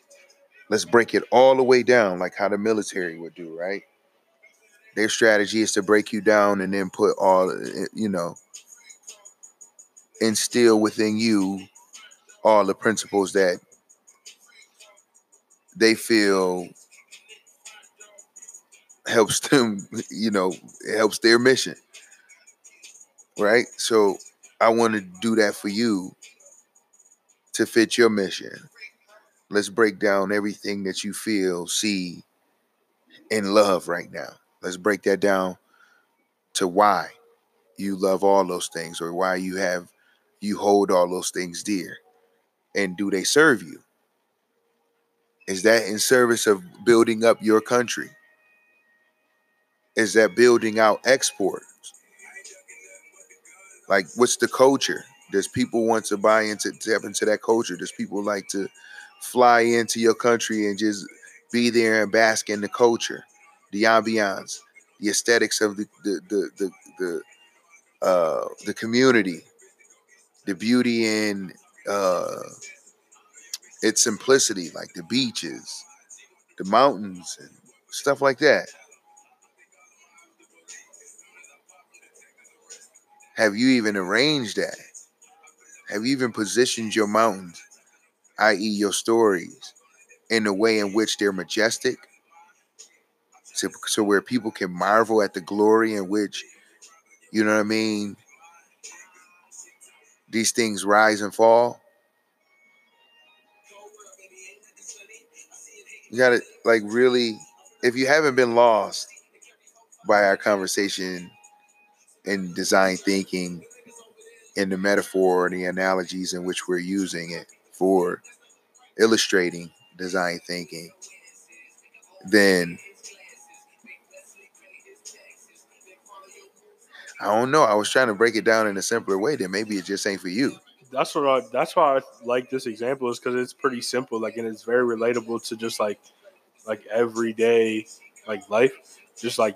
Let's break it all the way down, like how the military would do, right? Their strategy is to break you down and then put all, eh, you know, instill within you all the principles that they feel helps them, you know, helps their mission. Right? So I want to do that for you to fit your mission. Let's break down everything that you feel, see, and love right now. Let's break that down to why you love all those things or why you have you hold all those things dear. And do they serve you? Is that in service of building up your country? Is that building out exports? Like, what's the culture? Does people want to buy into tap into that culture? Does people like to fly into your country and just be there and bask in the culture, the ambiance, the aesthetics of the the the the, the uh the community, the beauty in uh its simplicity, like the beaches, the mountains, and stuff like that. Have you even arranged that? Have you even positioned your mountains, i.e., your stories, in a way in which they're majestic? So, so where people can marvel at the glory in which, you know what I mean, these things rise and fall. You gotta like really, if you haven't been lost by our conversation in design thinking, in the metaphor and the analogies in which we're using it for illustrating design thinking, then I don't know. I was trying to break it down in a simpler way. Then maybe it just ain't for you. That's what I, that's why I like this example is because it's pretty simple, like and it's very relatable to just like like everyday like life, just like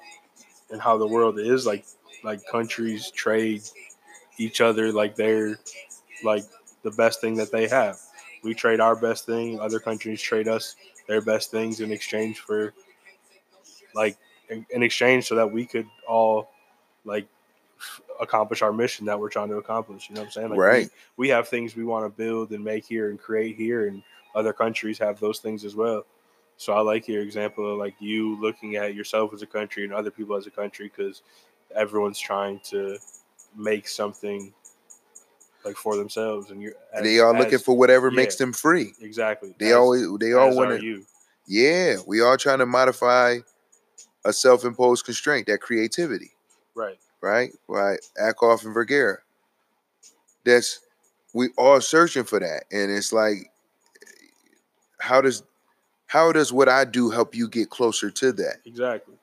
and how the world is like like countries trade each other like they're like the best thing that they have. We trade our best thing, other countries trade us their best things in exchange for like in exchange so that we could all like accomplish our mission that we're trying to accomplish. You know what I'm saying? Like right. We, we have things we want to build and make here and create here, and other countries have those things as well. So I like your example of like you looking at yourself as a country and other people as a country because everyone's trying to make something like for themselves, and you're as, they are looking for whatever yeah, makes them free. Exactly. They as, always they all want to. Yeah, we all trying to modify a self-imposed constraint, that creativity. Right. Right. Right. Ackoff and Vergara. That's we all searching for that, and it's like, how does how does what I do help you get closer to that? Exactly.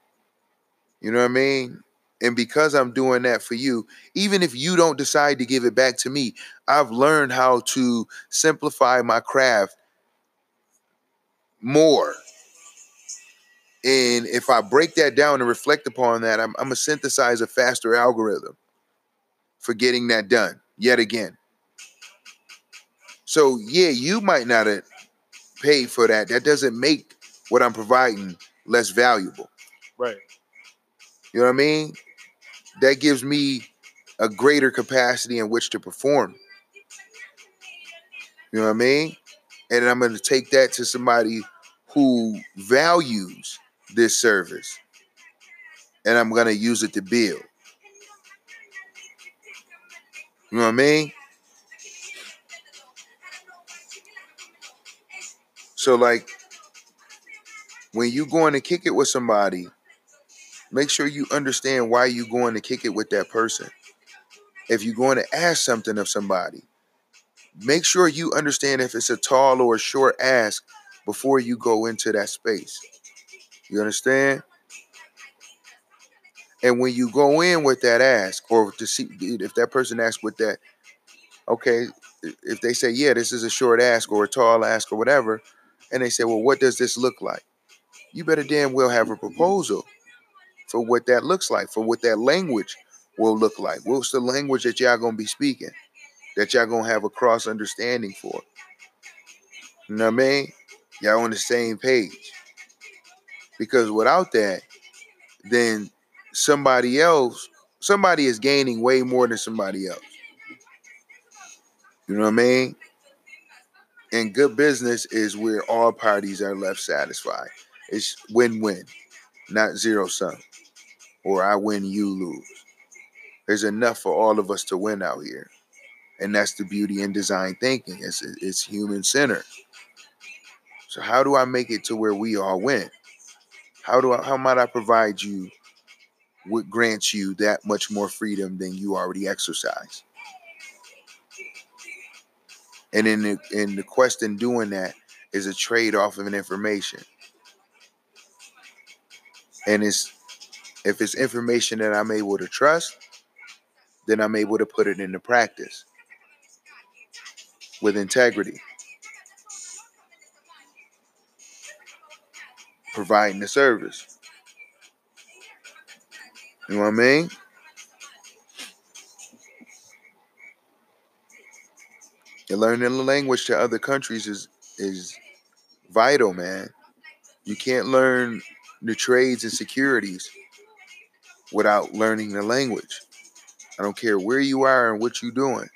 You know what I mean? And because I'm doing that for you, even if you don't decide to give it back to me, I've learned how to simplify my craft more. And if I break that down and reflect upon that, I'm, I'm going to synthesize a faster algorithm for getting that done yet again. So, yeah, you might not have paid for that. That doesn't make what I'm providing less valuable. Right. You know what I mean? that gives me a greater capacity in which to perform. You know what I mean? And I'm going to take that to somebody who values this service. And I'm going to use it to build. You know what I mean? So, like, when you going to kick it with somebody, make sure you understand why you're going to kick it with that person. If you're going to ask something of somebody, make sure you understand if it's a tall or a short ask before you go into that space. You understand? And when you go in with that ask, or to see if that person asks with that, okay, if they say, yeah, this is a short ask or a tall ask or whatever, and they say, well, what does this look like? You better damn well have a proposal for what that looks like, for what that language will look like. What's the language that y'all gonna be speaking, that y'all gonna have a cross understanding for? You know what I mean? Y'all on the same page. Because without that, then somebody else, somebody is gaining way more than somebody else. You know what I mean? And good business is where all parties are left satisfied. It's win-win. not zero sum, or I win, you lose. There's enough for all of us to win out here. And that's the beauty in design thinking. It's, it's human centered. So how do I make it to where we all win? How do I, how might I provide you what grants you that much more freedom than you already exercise? And in the in the quest in doing that is a trade off of an information. And it's if it's information that I'm able to trust, then I'm able to put it into practice with integrity. Providing the service. You know what I mean? And learning the language to other countries is is vital, man. You can't learn the trades and securities without learning the language. I don't care where you are and what you're doing.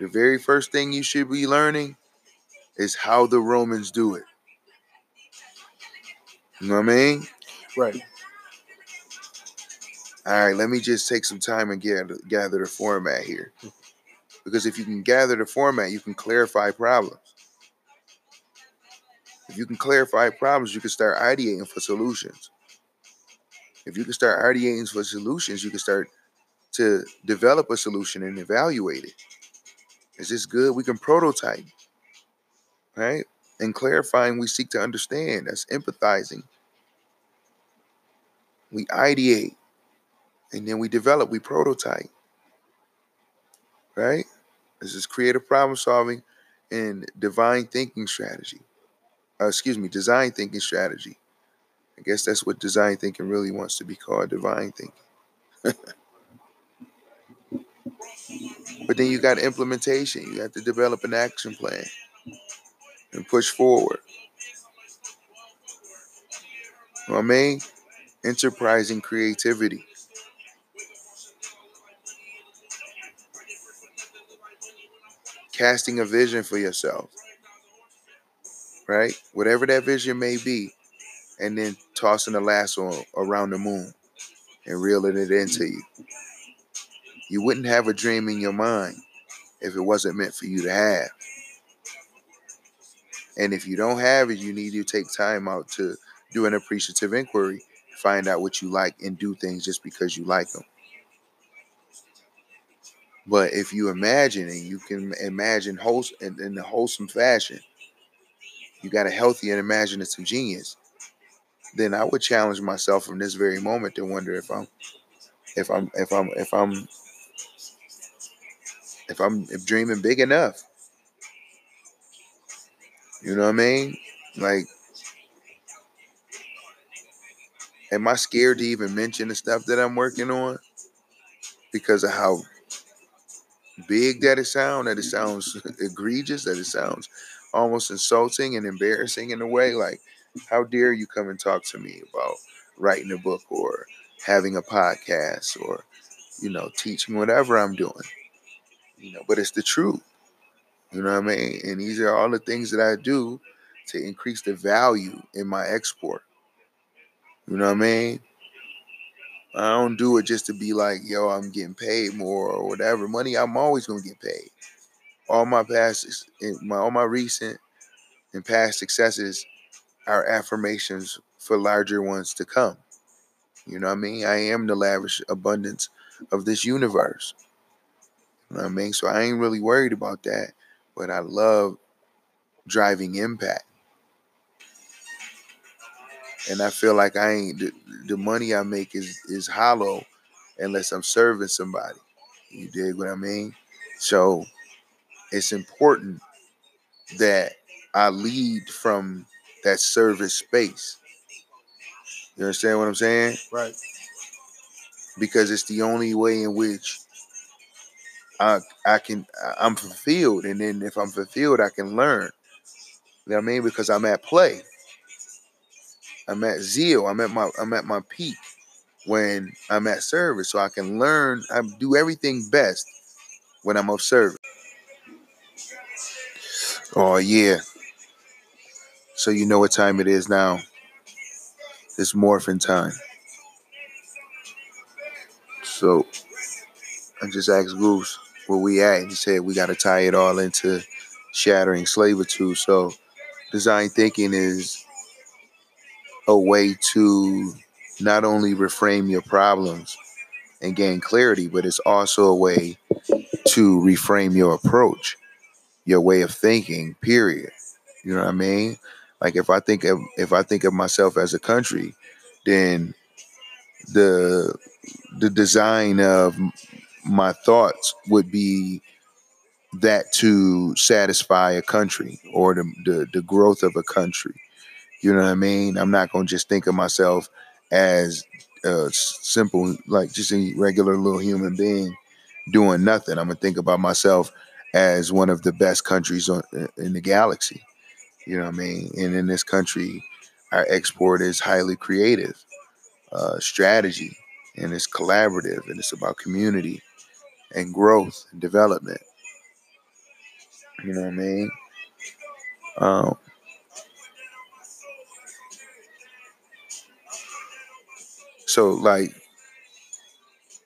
The very first thing you should be learning is how the Romans do it. You know what I mean? Right. All right, let me just take some time and gather, gather the format here. Because if you can gather the format, you can clarify problems. If you can clarify problems, you can start ideating for solutions. If you can start ideating for solutions, you can start to develop a solution and evaluate it. Is this good? We can prototype, right? And clarifying, we seek to understand. That's empathizing. We ideate, and then we develop, we prototype, right? This is creative problem solving and divine thinking strategy. Uh, excuse me, design thinking strategy. I guess that's what design thinking really wants to be called divine thinking. but then you got implementation. You have to develop an action plan and push forward. I mean? Enterprising creativity. Casting a vision for yourself. Right? Whatever that vision may be. And then tossing the lasso around the moon and reeling it into you. You wouldn't have a dream in your mind if it wasn't meant for you to have. And if you don't have it, you need to take time out to do an appreciative inquiry, find out what you like, and do things just because you like them. But if you imagine and you can imagine host in, in a wholesome fashion, you got a healthy and imaginative genius, then I would challenge myself from this very moment to wonder if I'm if I'm if I'm if I'm if I'm dreaming big enough. You know what I mean? Like, am I scared to even mention the stuff that I'm working on because of how big that it sounds? That it sounds egregious? That it sounds almost insulting and embarrassing in a way? Like, how dare you come and talk to me about writing a book or having a podcast or, you know, teaching me whatever I'm doing? You know, but it's the truth. You know what I mean? And these are all the things that I do to increase the value in my export. You know what I mean? I don't do it just to be like, yo, I'm getting paid more or whatever. Money, I'm always gonna get paid. All my past, eh, my all my recent and past successes are affirmations for larger ones to come. You know what I mean? I am the lavish abundance of this universe. You know what I mean? So I ain't really worried about that but I love driving impact. And I feel like I ain't the, the money I make is is hollow unless I'm serving somebody. You dig what I mean? So it's important that I lead from that service space. You understand what I'm saying? Right. Because it's the only way in which I I can I'm fulfilled, and then if I'm fulfilled, I can learn. You know what I mean? Because I'm at play. I'm at zeal. I'm at my I'm at my peak when I'm at service, so I can learn. I do everything best when I'm of service. Oh yeah. So you know what time it is now. It's morphin time. So I just asked Goose where we at. He said we got to tie it all into shattering slavitude. So design thinking is a way to not only reframe your problems and gain clarity, but it's also a way to reframe your approach, your way of thinking, period. You know what I mean? Like if I think of if I think of myself as a country, then the the design of my thoughts would be that to satisfy a country or the, the, the growth of a country. You know what I mean? I'm not gonna just think of myself as a simple, like just a regular little human being doing nothing. I'm gonna think about myself as one of the best countries on, in the galaxy. You know what I mean? And in this country, our export is highly creative, uh, strategy, and it's collaborative, and it's about community and growth and development. You know what I mean? Um, so, like,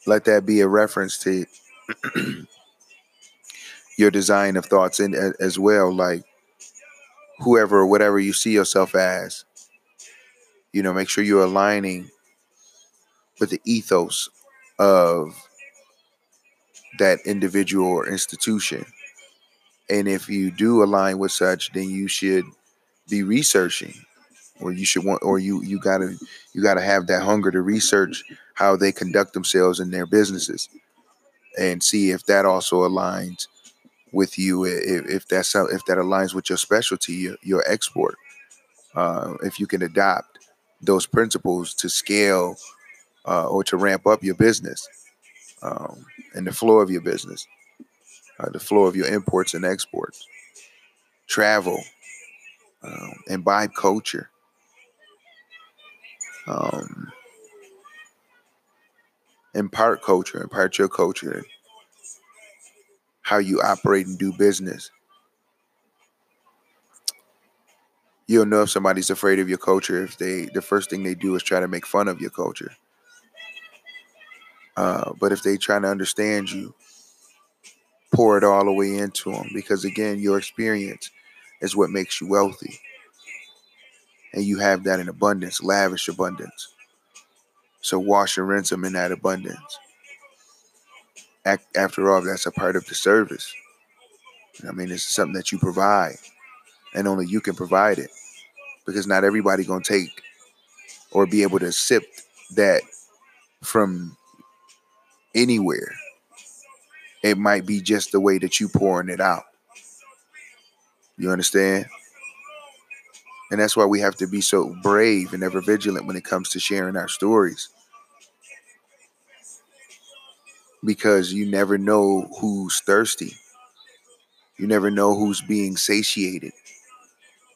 let that be a reference to your design of thoughts and as well. Like, whoever whatever you see yourself as, you know, make sure you're aligning with the ethos of that individual or institution. And if you do align with such, then you should be researching or you should want or you you gotta you gotta have that hunger to research how they conduct themselves in their businesses and see if that also aligns with you if, if that's if that aligns with your specialty your, your export uh, if you can adopt those principles to scale uh, or to ramp up your business um, and the flow of your business, uh, the flow of your imports and exports, travel, um, imbibe culture. Um, impart culture, impart your culture, how you operate and do business. You'll know if somebody's afraid of your culture if they the first thing they do is try to make fun of your culture. Uh, but if they trying to understand you, pour it all the way into them because again, your experience is what makes you wealthy, and you have that in abundance, lavish abundance. So wash and rinse them in that abundance. After all, that's a part of the service. I mean, it's something that you provide, and only you can provide it, because not everybody gonna take or be able to sip that from anywhere. It might be just the way that you pouring it out. You understand? And that's why we have to be so brave and ever vigilant when it comes to sharing our stories. Because you never know who's thirsty. You never know who's being satiated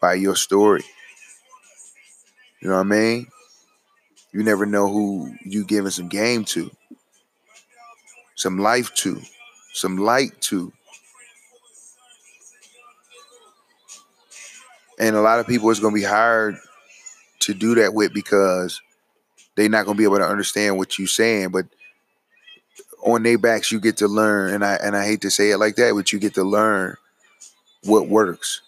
by your story. You know what I mean? You never know who you giving some game to some life to, some light to. And a lot of people it's going to be hard to do that with because they're not going to be able to understand what you're saying. But on their backs, you get to learn. And I and I hate to say it like that, but you get to learn what works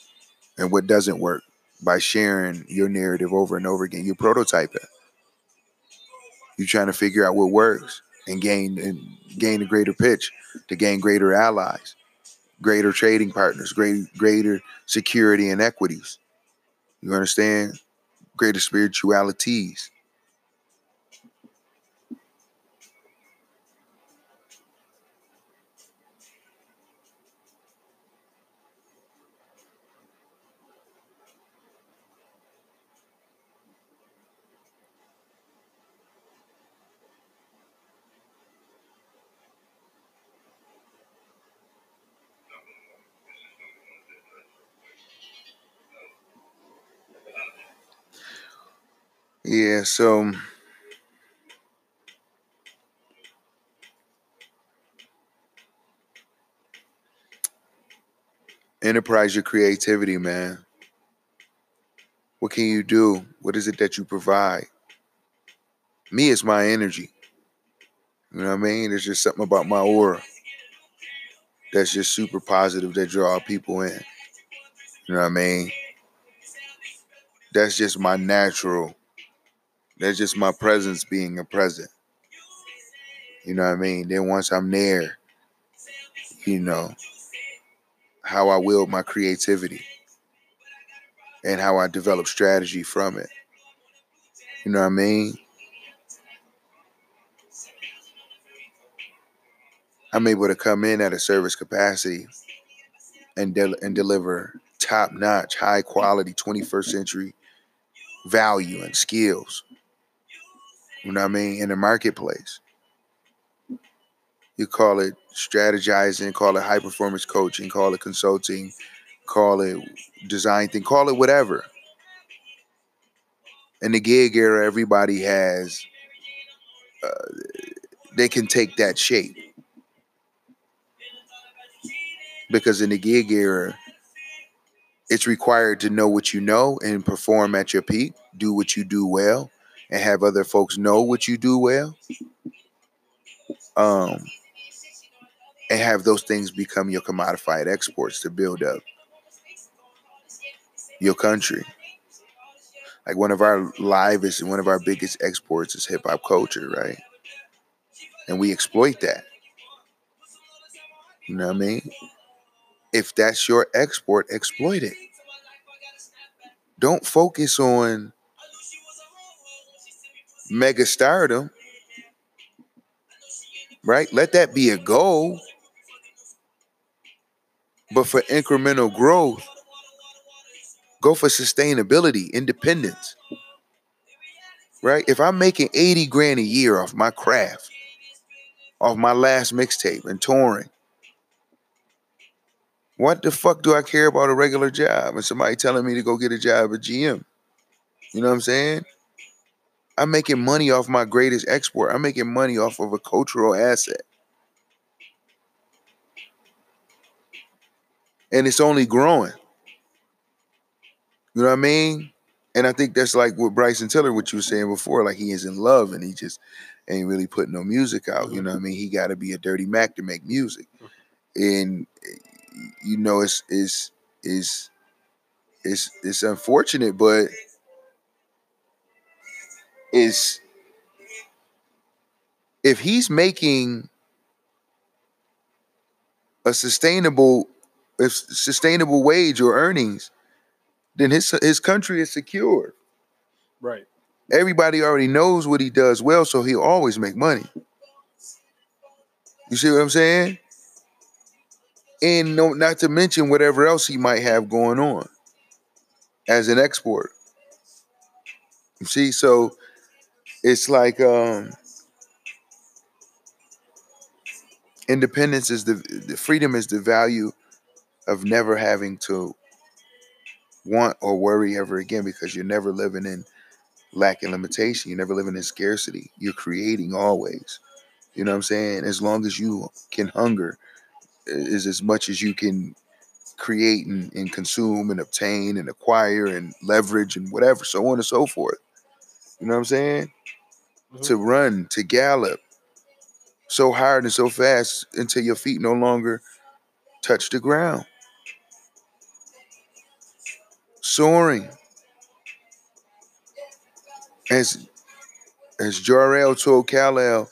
and what doesn't work by sharing your narrative over and over again. You're prototyping. You're trying to figure out what works and gain and gain a greater pitch to gain greater allies, greater trading partners, great, greater security and equities. You understand? Greater spiritualities. Yeah, so enterprise your creativity, man. What can you do? What is it that you provide? Me, it's my energy. You know what I mean? There's just something about my aura that's just super positive that draw people in. You know what I mean? That's just my natural. That's just my presence being a present. You know what I mean? Then once I'm there, you know, how I wield my creativity and how I develop strategy from it. You know what I mean? I'm able to come in at a service capacity and de- and deliver top notch, high quality 21st century value and skills. You know what I mean? In the marketplace. You call it strategizing, call it high performance coaching, call it consulting, call it design thing, call it whatever. In the gig era, everybody has, uh, they can take that shape. Because in the gig era, it's required to know what you know and perform at your peak, do what you do well, and have other folks know what you do well. Um, and have those things become your commodified exports to build up your country. Like one of our livest and one of our biggest exports is hip hop culture, right? And we exploit that. You know what I mean? If that's your export, exploit it. Don't focus on mega stardom, right? Let that be a goal. But for incremental growth, go for sustainability, independence. Right? If I'm making 80 grand a year off my craft, off my last mixtape and touring, what the fuck do I care about a regular job and somebody telling me to go get a job at GM? You know what I'm saying? I'm making money off my greatest export. I'm making money off of a cultural asset. and it's only growing. You know what I mean? And I think that's like what Bryson Tiller, what you were saying before, like he is in love and he just ain't really putting no music out. You know what I mean? He got to be a dirty Mac to make music, and you know it's it's it's it's it's unfortunate, but it's if he's making a sustainable if sustainable wage or earnings, then his his country is secure. Right. Everybody already knows what he does well, so he'll always make money. You see what I'm saying? And no, not to mention whatever else he might have going on as an export. You see, so it's like um independence is the, the freedom is the value of never having to want or worry ever again because you're never living in lack and limitation. You're never living in scarcity. You're creating always. You know what I'm saying? As long as you can hunger, is as much as you can create and, and consume and obtain and acquire and leverage and whatever, so on and so forth. You know what I'm saying? Mm-hmm. To run, to gallop so hard and so fast until your feet no longer touch the ground soaring. As as Jor-El told Kal-El,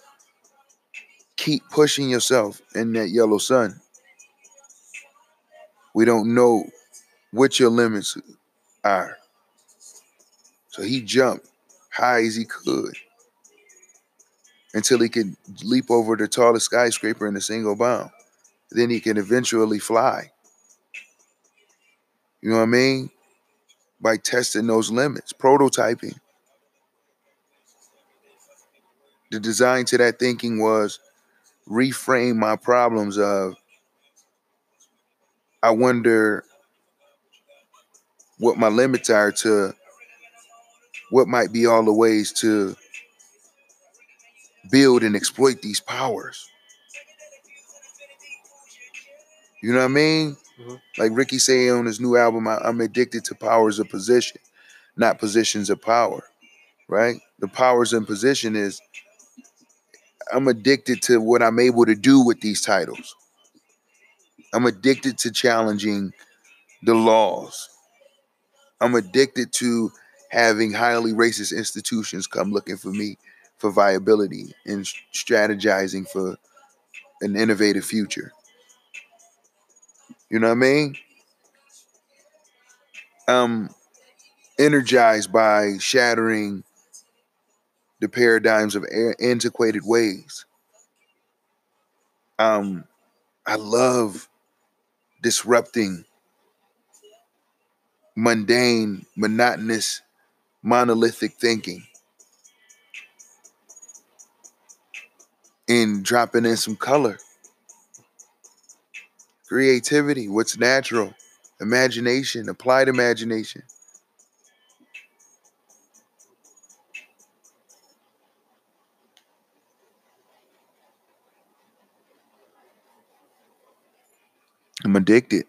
keep pushing yourself in that yellow sun. We don't know what your limits are. So he jumped high as he could until he can leap over the tallest skyscraper in a single bound. Then he can eventually fly. You know what I mean? by testing those limits, prototyping. The design to that thinking was reframe my problems of I wonder what my limits are to what might be all the ways to build and exploit these powers. You know what I mean? Mm-hmm. Like Ricky saying on his new album, I, am addicted to powers of position, not positions of power. right? The powers and position is I'm addicted to what I'm able to do with these titles. I'm addicted to challenging the laws. I'm addicted to having highly racist institutions come looking for me for viability and strategizing for an innovative future. You know what I mean? I'm energized by shattering the paradigms of antiquated ways. Um, I love disrupting mundane, monotonous, monolithic thinking and dropping in some color, creativity, what's natural, imagination, applied imagination. I'm addicted.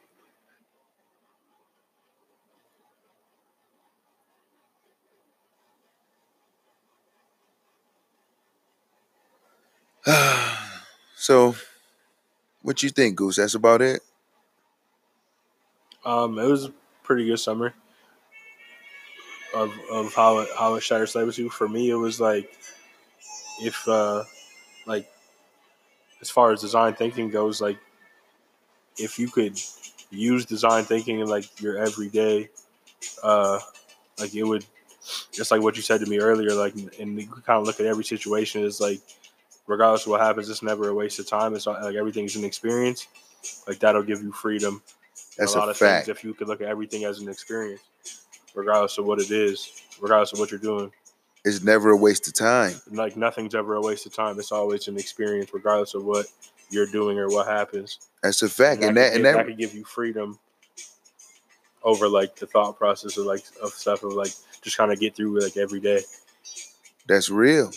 So, what you think, Goose? That's about it. Um, it was a pretty good summer of of how it how it shattered slavery. For me, it was like if uh like as far as design thinking goes, like if you could use design thinking in like your everyday, uh, like it would, just like what you said to me earlier, like, and you kind of look at every situation as like, regardless of what happens, it's never a waste of time. It's like everything's an experience. Like that'll give you freedom. That's a, lot a of fact. things if you could look at everything as an experience, regardless of what it is, regardless of what you're doing. It's never a waste of time. Like nothing's ever a waste of time. It's always an experience, regardless of what you're doing or what happens. That's a fact, and, and that, and that, that could give you freedom over like the thought process of like of stuff of like just kind of get through like every day. That's real,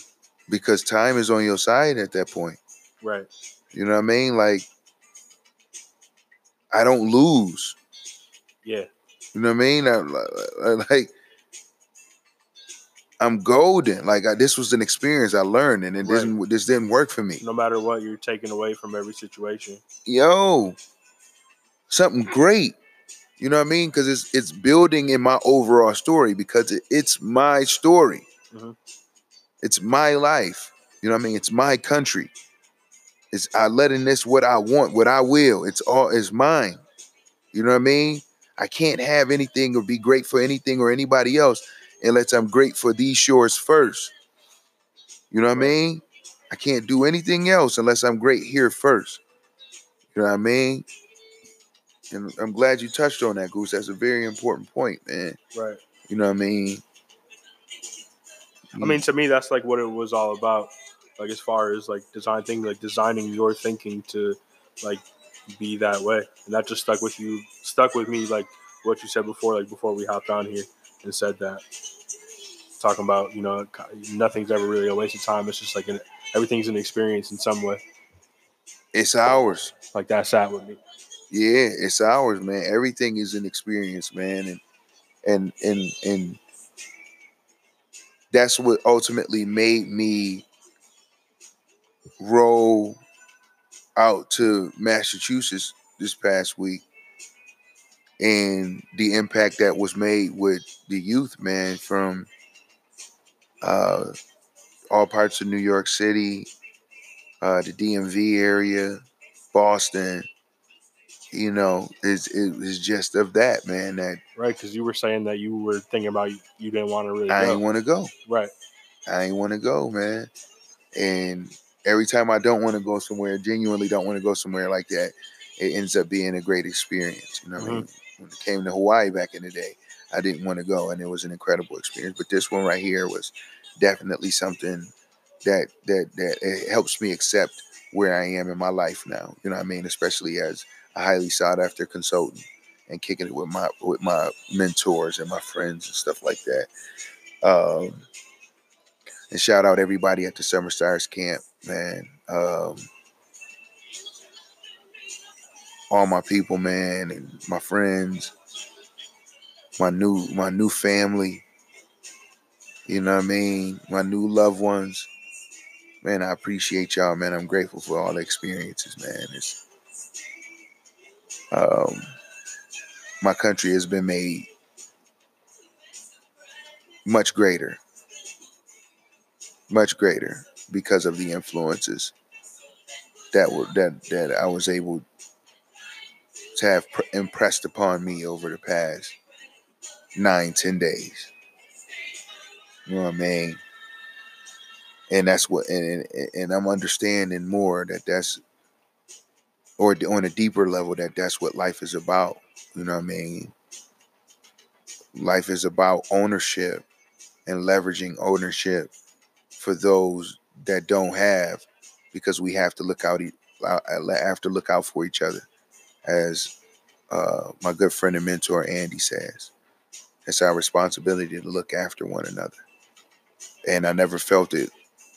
because time is on your side at that point. Right. You know what I mean? Like, I don't lose. Yeah. You know what I mean? I, I, like I'm golden. Like I, this was an experience I learned, and it right. didn't. This didn't work for me. No matter what, you're taking away from every situation. Yo, something great. You know what I mean? Because it's it's building in my overall story because it, it's my story. Mm-hmm. It's my life. You know what I mean? It's my country. It's I letting this what I want, what I will. It's all is mine. You know what I mean? I can't have anything or be great for anything or anybody else unless I'm great for these shores first. You know what I mean? I can't do anything else unless I'm great here first. You know what I mean? And I'm glad you touched on that, Goose. That's a very important point, man. Right. You know what I mean? I mean, to me, that's like what it was all about. Like as far as like design things, like designing your thinking to like be that way, and that just stuck with you, stuck with me. Like what you said before, like before we hopped on here and said that. Talking about, you know, nothing's ever really a waste of time. It's just like an, everything's an experience in some way. It's ours. Like that sat with me. Yeah, it's ours, man. Everything is an experience, man, and and and and that's what ultimately made me roll out to Massachusetts this past week and the impact that was made with the youth, man, from uh, all parts of New York City, uh, the DMV area, Boston. You know, is is just of that, man. That right, because you were saying that you were thinking about you, you didn't want to really. I go. ain't want to go. Right. I ain't want to go, man. And every time I don't want to go somewhere, genuinely don't want to go somewhere like that, it ends up being a great experience. You know mm-hmm. I mean? when it came to Hawaii back in the day, I didn't want to go, and it was an incredible experience. But this one right here was definitely something that that that it helps me accept where I am in my life now. You know what I mean? Especially as a highly sought after consultant and kicking it with my with my mentors and my friends and stuff like that. Um, and shout out everybody at the Summer Stars camp, man. Um, all my people, man, and my friends, my new my new family. You know what I mean? My new loved ones. Man, I appreciate y'all, man. I'm grateful for all the experiences, man. It's um my country has been made much greater. Much greater because of the influences that were that that I was able to have pr- impressed upon me over the past nine, ten days. You know what I mean? And that's what, and, and, and I'm understanding more that that's, or on a deeper level, that that's what life is about. You know what I mean? Life is about ownership and leveraging ownership for those that don't have, because we have to look out, have to look out for each other, as uh, my good friend and mentor Andy says. It's our responsibility to look after one another. And I never felt it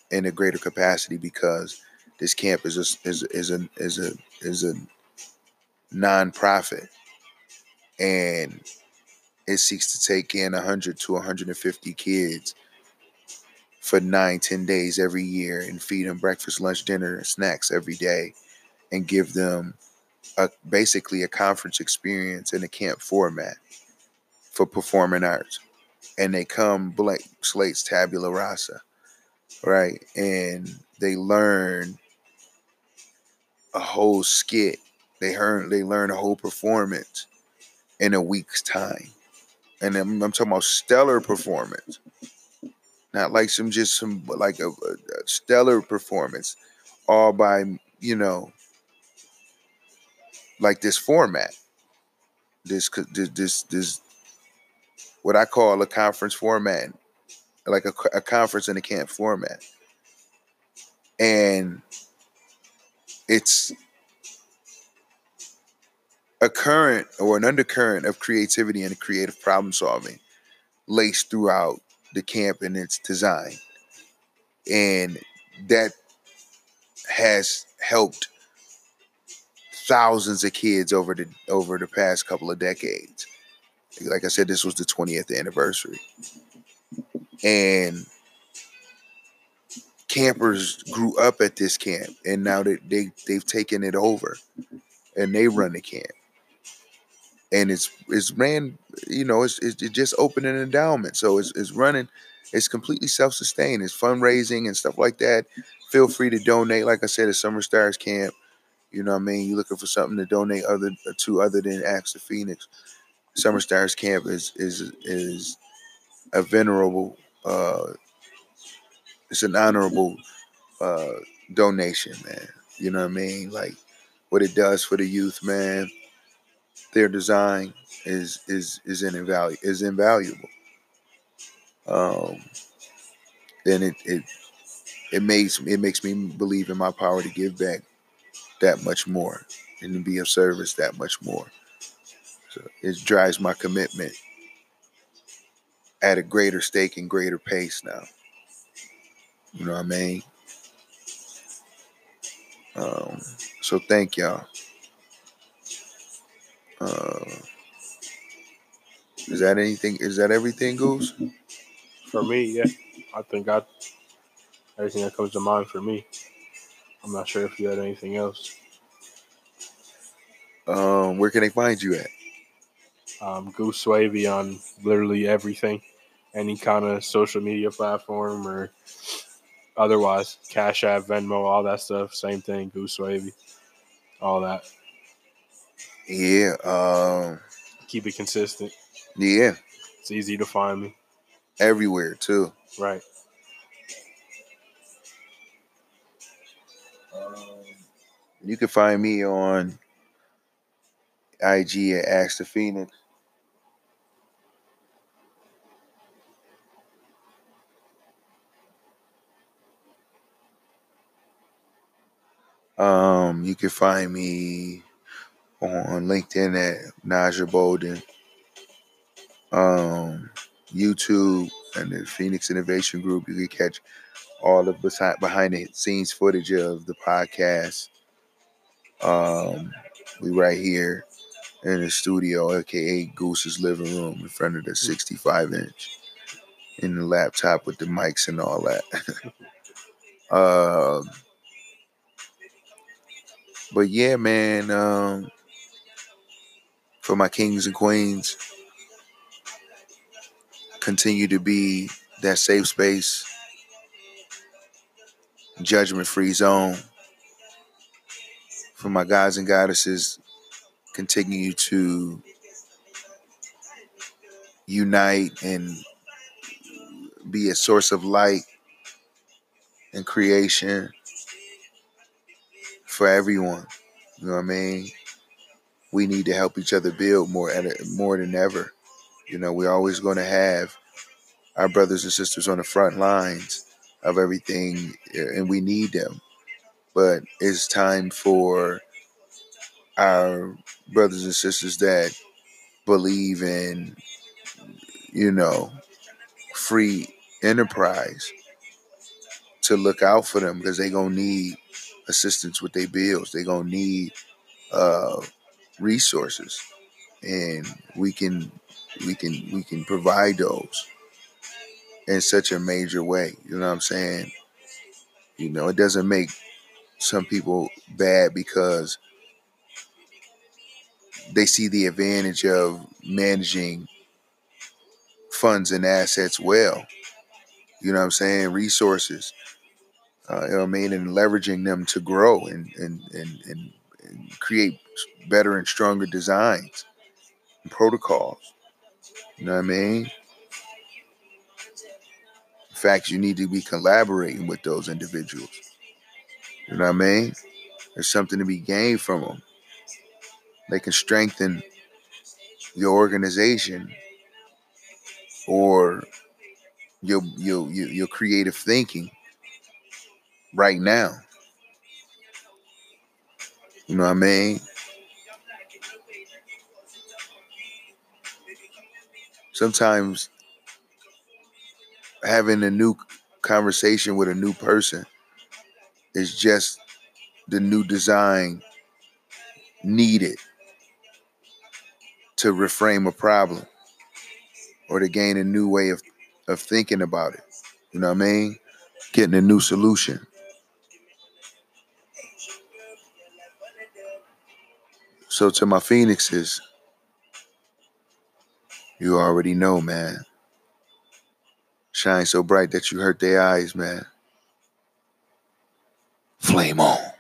in a greater capacity because this camp is a, is is a is a is a nonprofit, and it seeks to take in 100 to 150 kids for nine, 10 days every year and feed them breakfast, lunch, dinner, and snacks every day and give them a, basically a conference experience in a camp format for performing arts. And they come blank slates tabula rasa, right? And they learn a whole skit. They learn they learn a whole performance in a week's time. And I'm, I'm talking about stellar performance. Not like some just some like a, a, stellar performance, all by you know like this format. This this this, this what I call a conference format, like a, a conference in a camp format, and it's a current or an undercurrent of creativity and creative problem solving laced throughout the camp and its design. And that has helped thousands of kids over the over the past couple of decades. Like I said, this was the 20th anniversary. And campers grew up at this camp and now they, they they've taken it over and they run the camp. And it's it's ran you know it's, it's just open an endowment so it's, it's running it's completely self-sustained it's fundraising and stuff like that. Feel free to donate like i said at summer stars camp you know what i mean? You're looking for something to donate other to other than acts of phoenix. Summer stars camp is is is a venerable uh it's an honorable uh donation man you know what i mean like what it does for the youth man their design is is is invaluable is invaluable. Um, then it it it makes it makes me believe in my power to give back that much more and to be of service that much more. So it drives my commitment at a greater stake and greater pace now. You know what I mean? Um, so thank y'all. Uh, is that anything? Is that everything, Goose? For me, yeah, I think I everything that comes to mind for me. I'm not sure if you had anything else. Um, where can they find you at? Um, Goose Wavy on literally everything, any kind of social media platform or otherwise, Cash App, Venmo, all that stuff. Same thing, Goose Wavy, all that. Yeah. Um, Keep it consistent. yeah. It's easy to find me. Everywhere too. Right. You can find me on IG at Ask the Phoenix. Um, you can find me on LinkedIn at Naja Bolden. Um, YouTube and the Phoenix Innovation Group. You can catch all of behind behind the scenes footage of the podcast. Um, we right here in the studio, aka Goose's living room, in front of the 65 inch. in the laptop with the mics and all that. um, but yeah, man, um, for my kings and queens, continue to be that safe space, judgment free zone. For my guys and goddesses, continue to unite and be a source of light and creation for everyone. You know what I mean? We need to help each other build more more than ever. You know, we're always going to have our brothers and sisters on the front lines of everything, eh, and we need them. But it's time for our brothers and sisters that believe in, you know, free enterprise to look out for them because they gonna need assistance with their bills. They're gonna need uh, resources, and we can we can we can provide those in such a major way. You know what I'm saying? You know, it doesn't make some people bad because they see the advantage of managing funds and assets well. You know what I'm saying? Resources. Uh, you know what I mean? And leveraging them to grow and, and, and, and, and create better and stronger designs and protocols. You know what I mean? In fact, you need to be collaborating with those individuals. You know what I mean? There's something to be gained from them. They can strengthen your organization or your your your, your creative thinking right now. You know what I mean? Sometimes having a new conversation with a new person is just the new design needed to reframe a problem or to gain a new way of, of thinking about it. You know what I mean? Getting a new solution. So to my phoenixes, you already know, man. Shine so bright that you hurt their eyes, man. Flame on.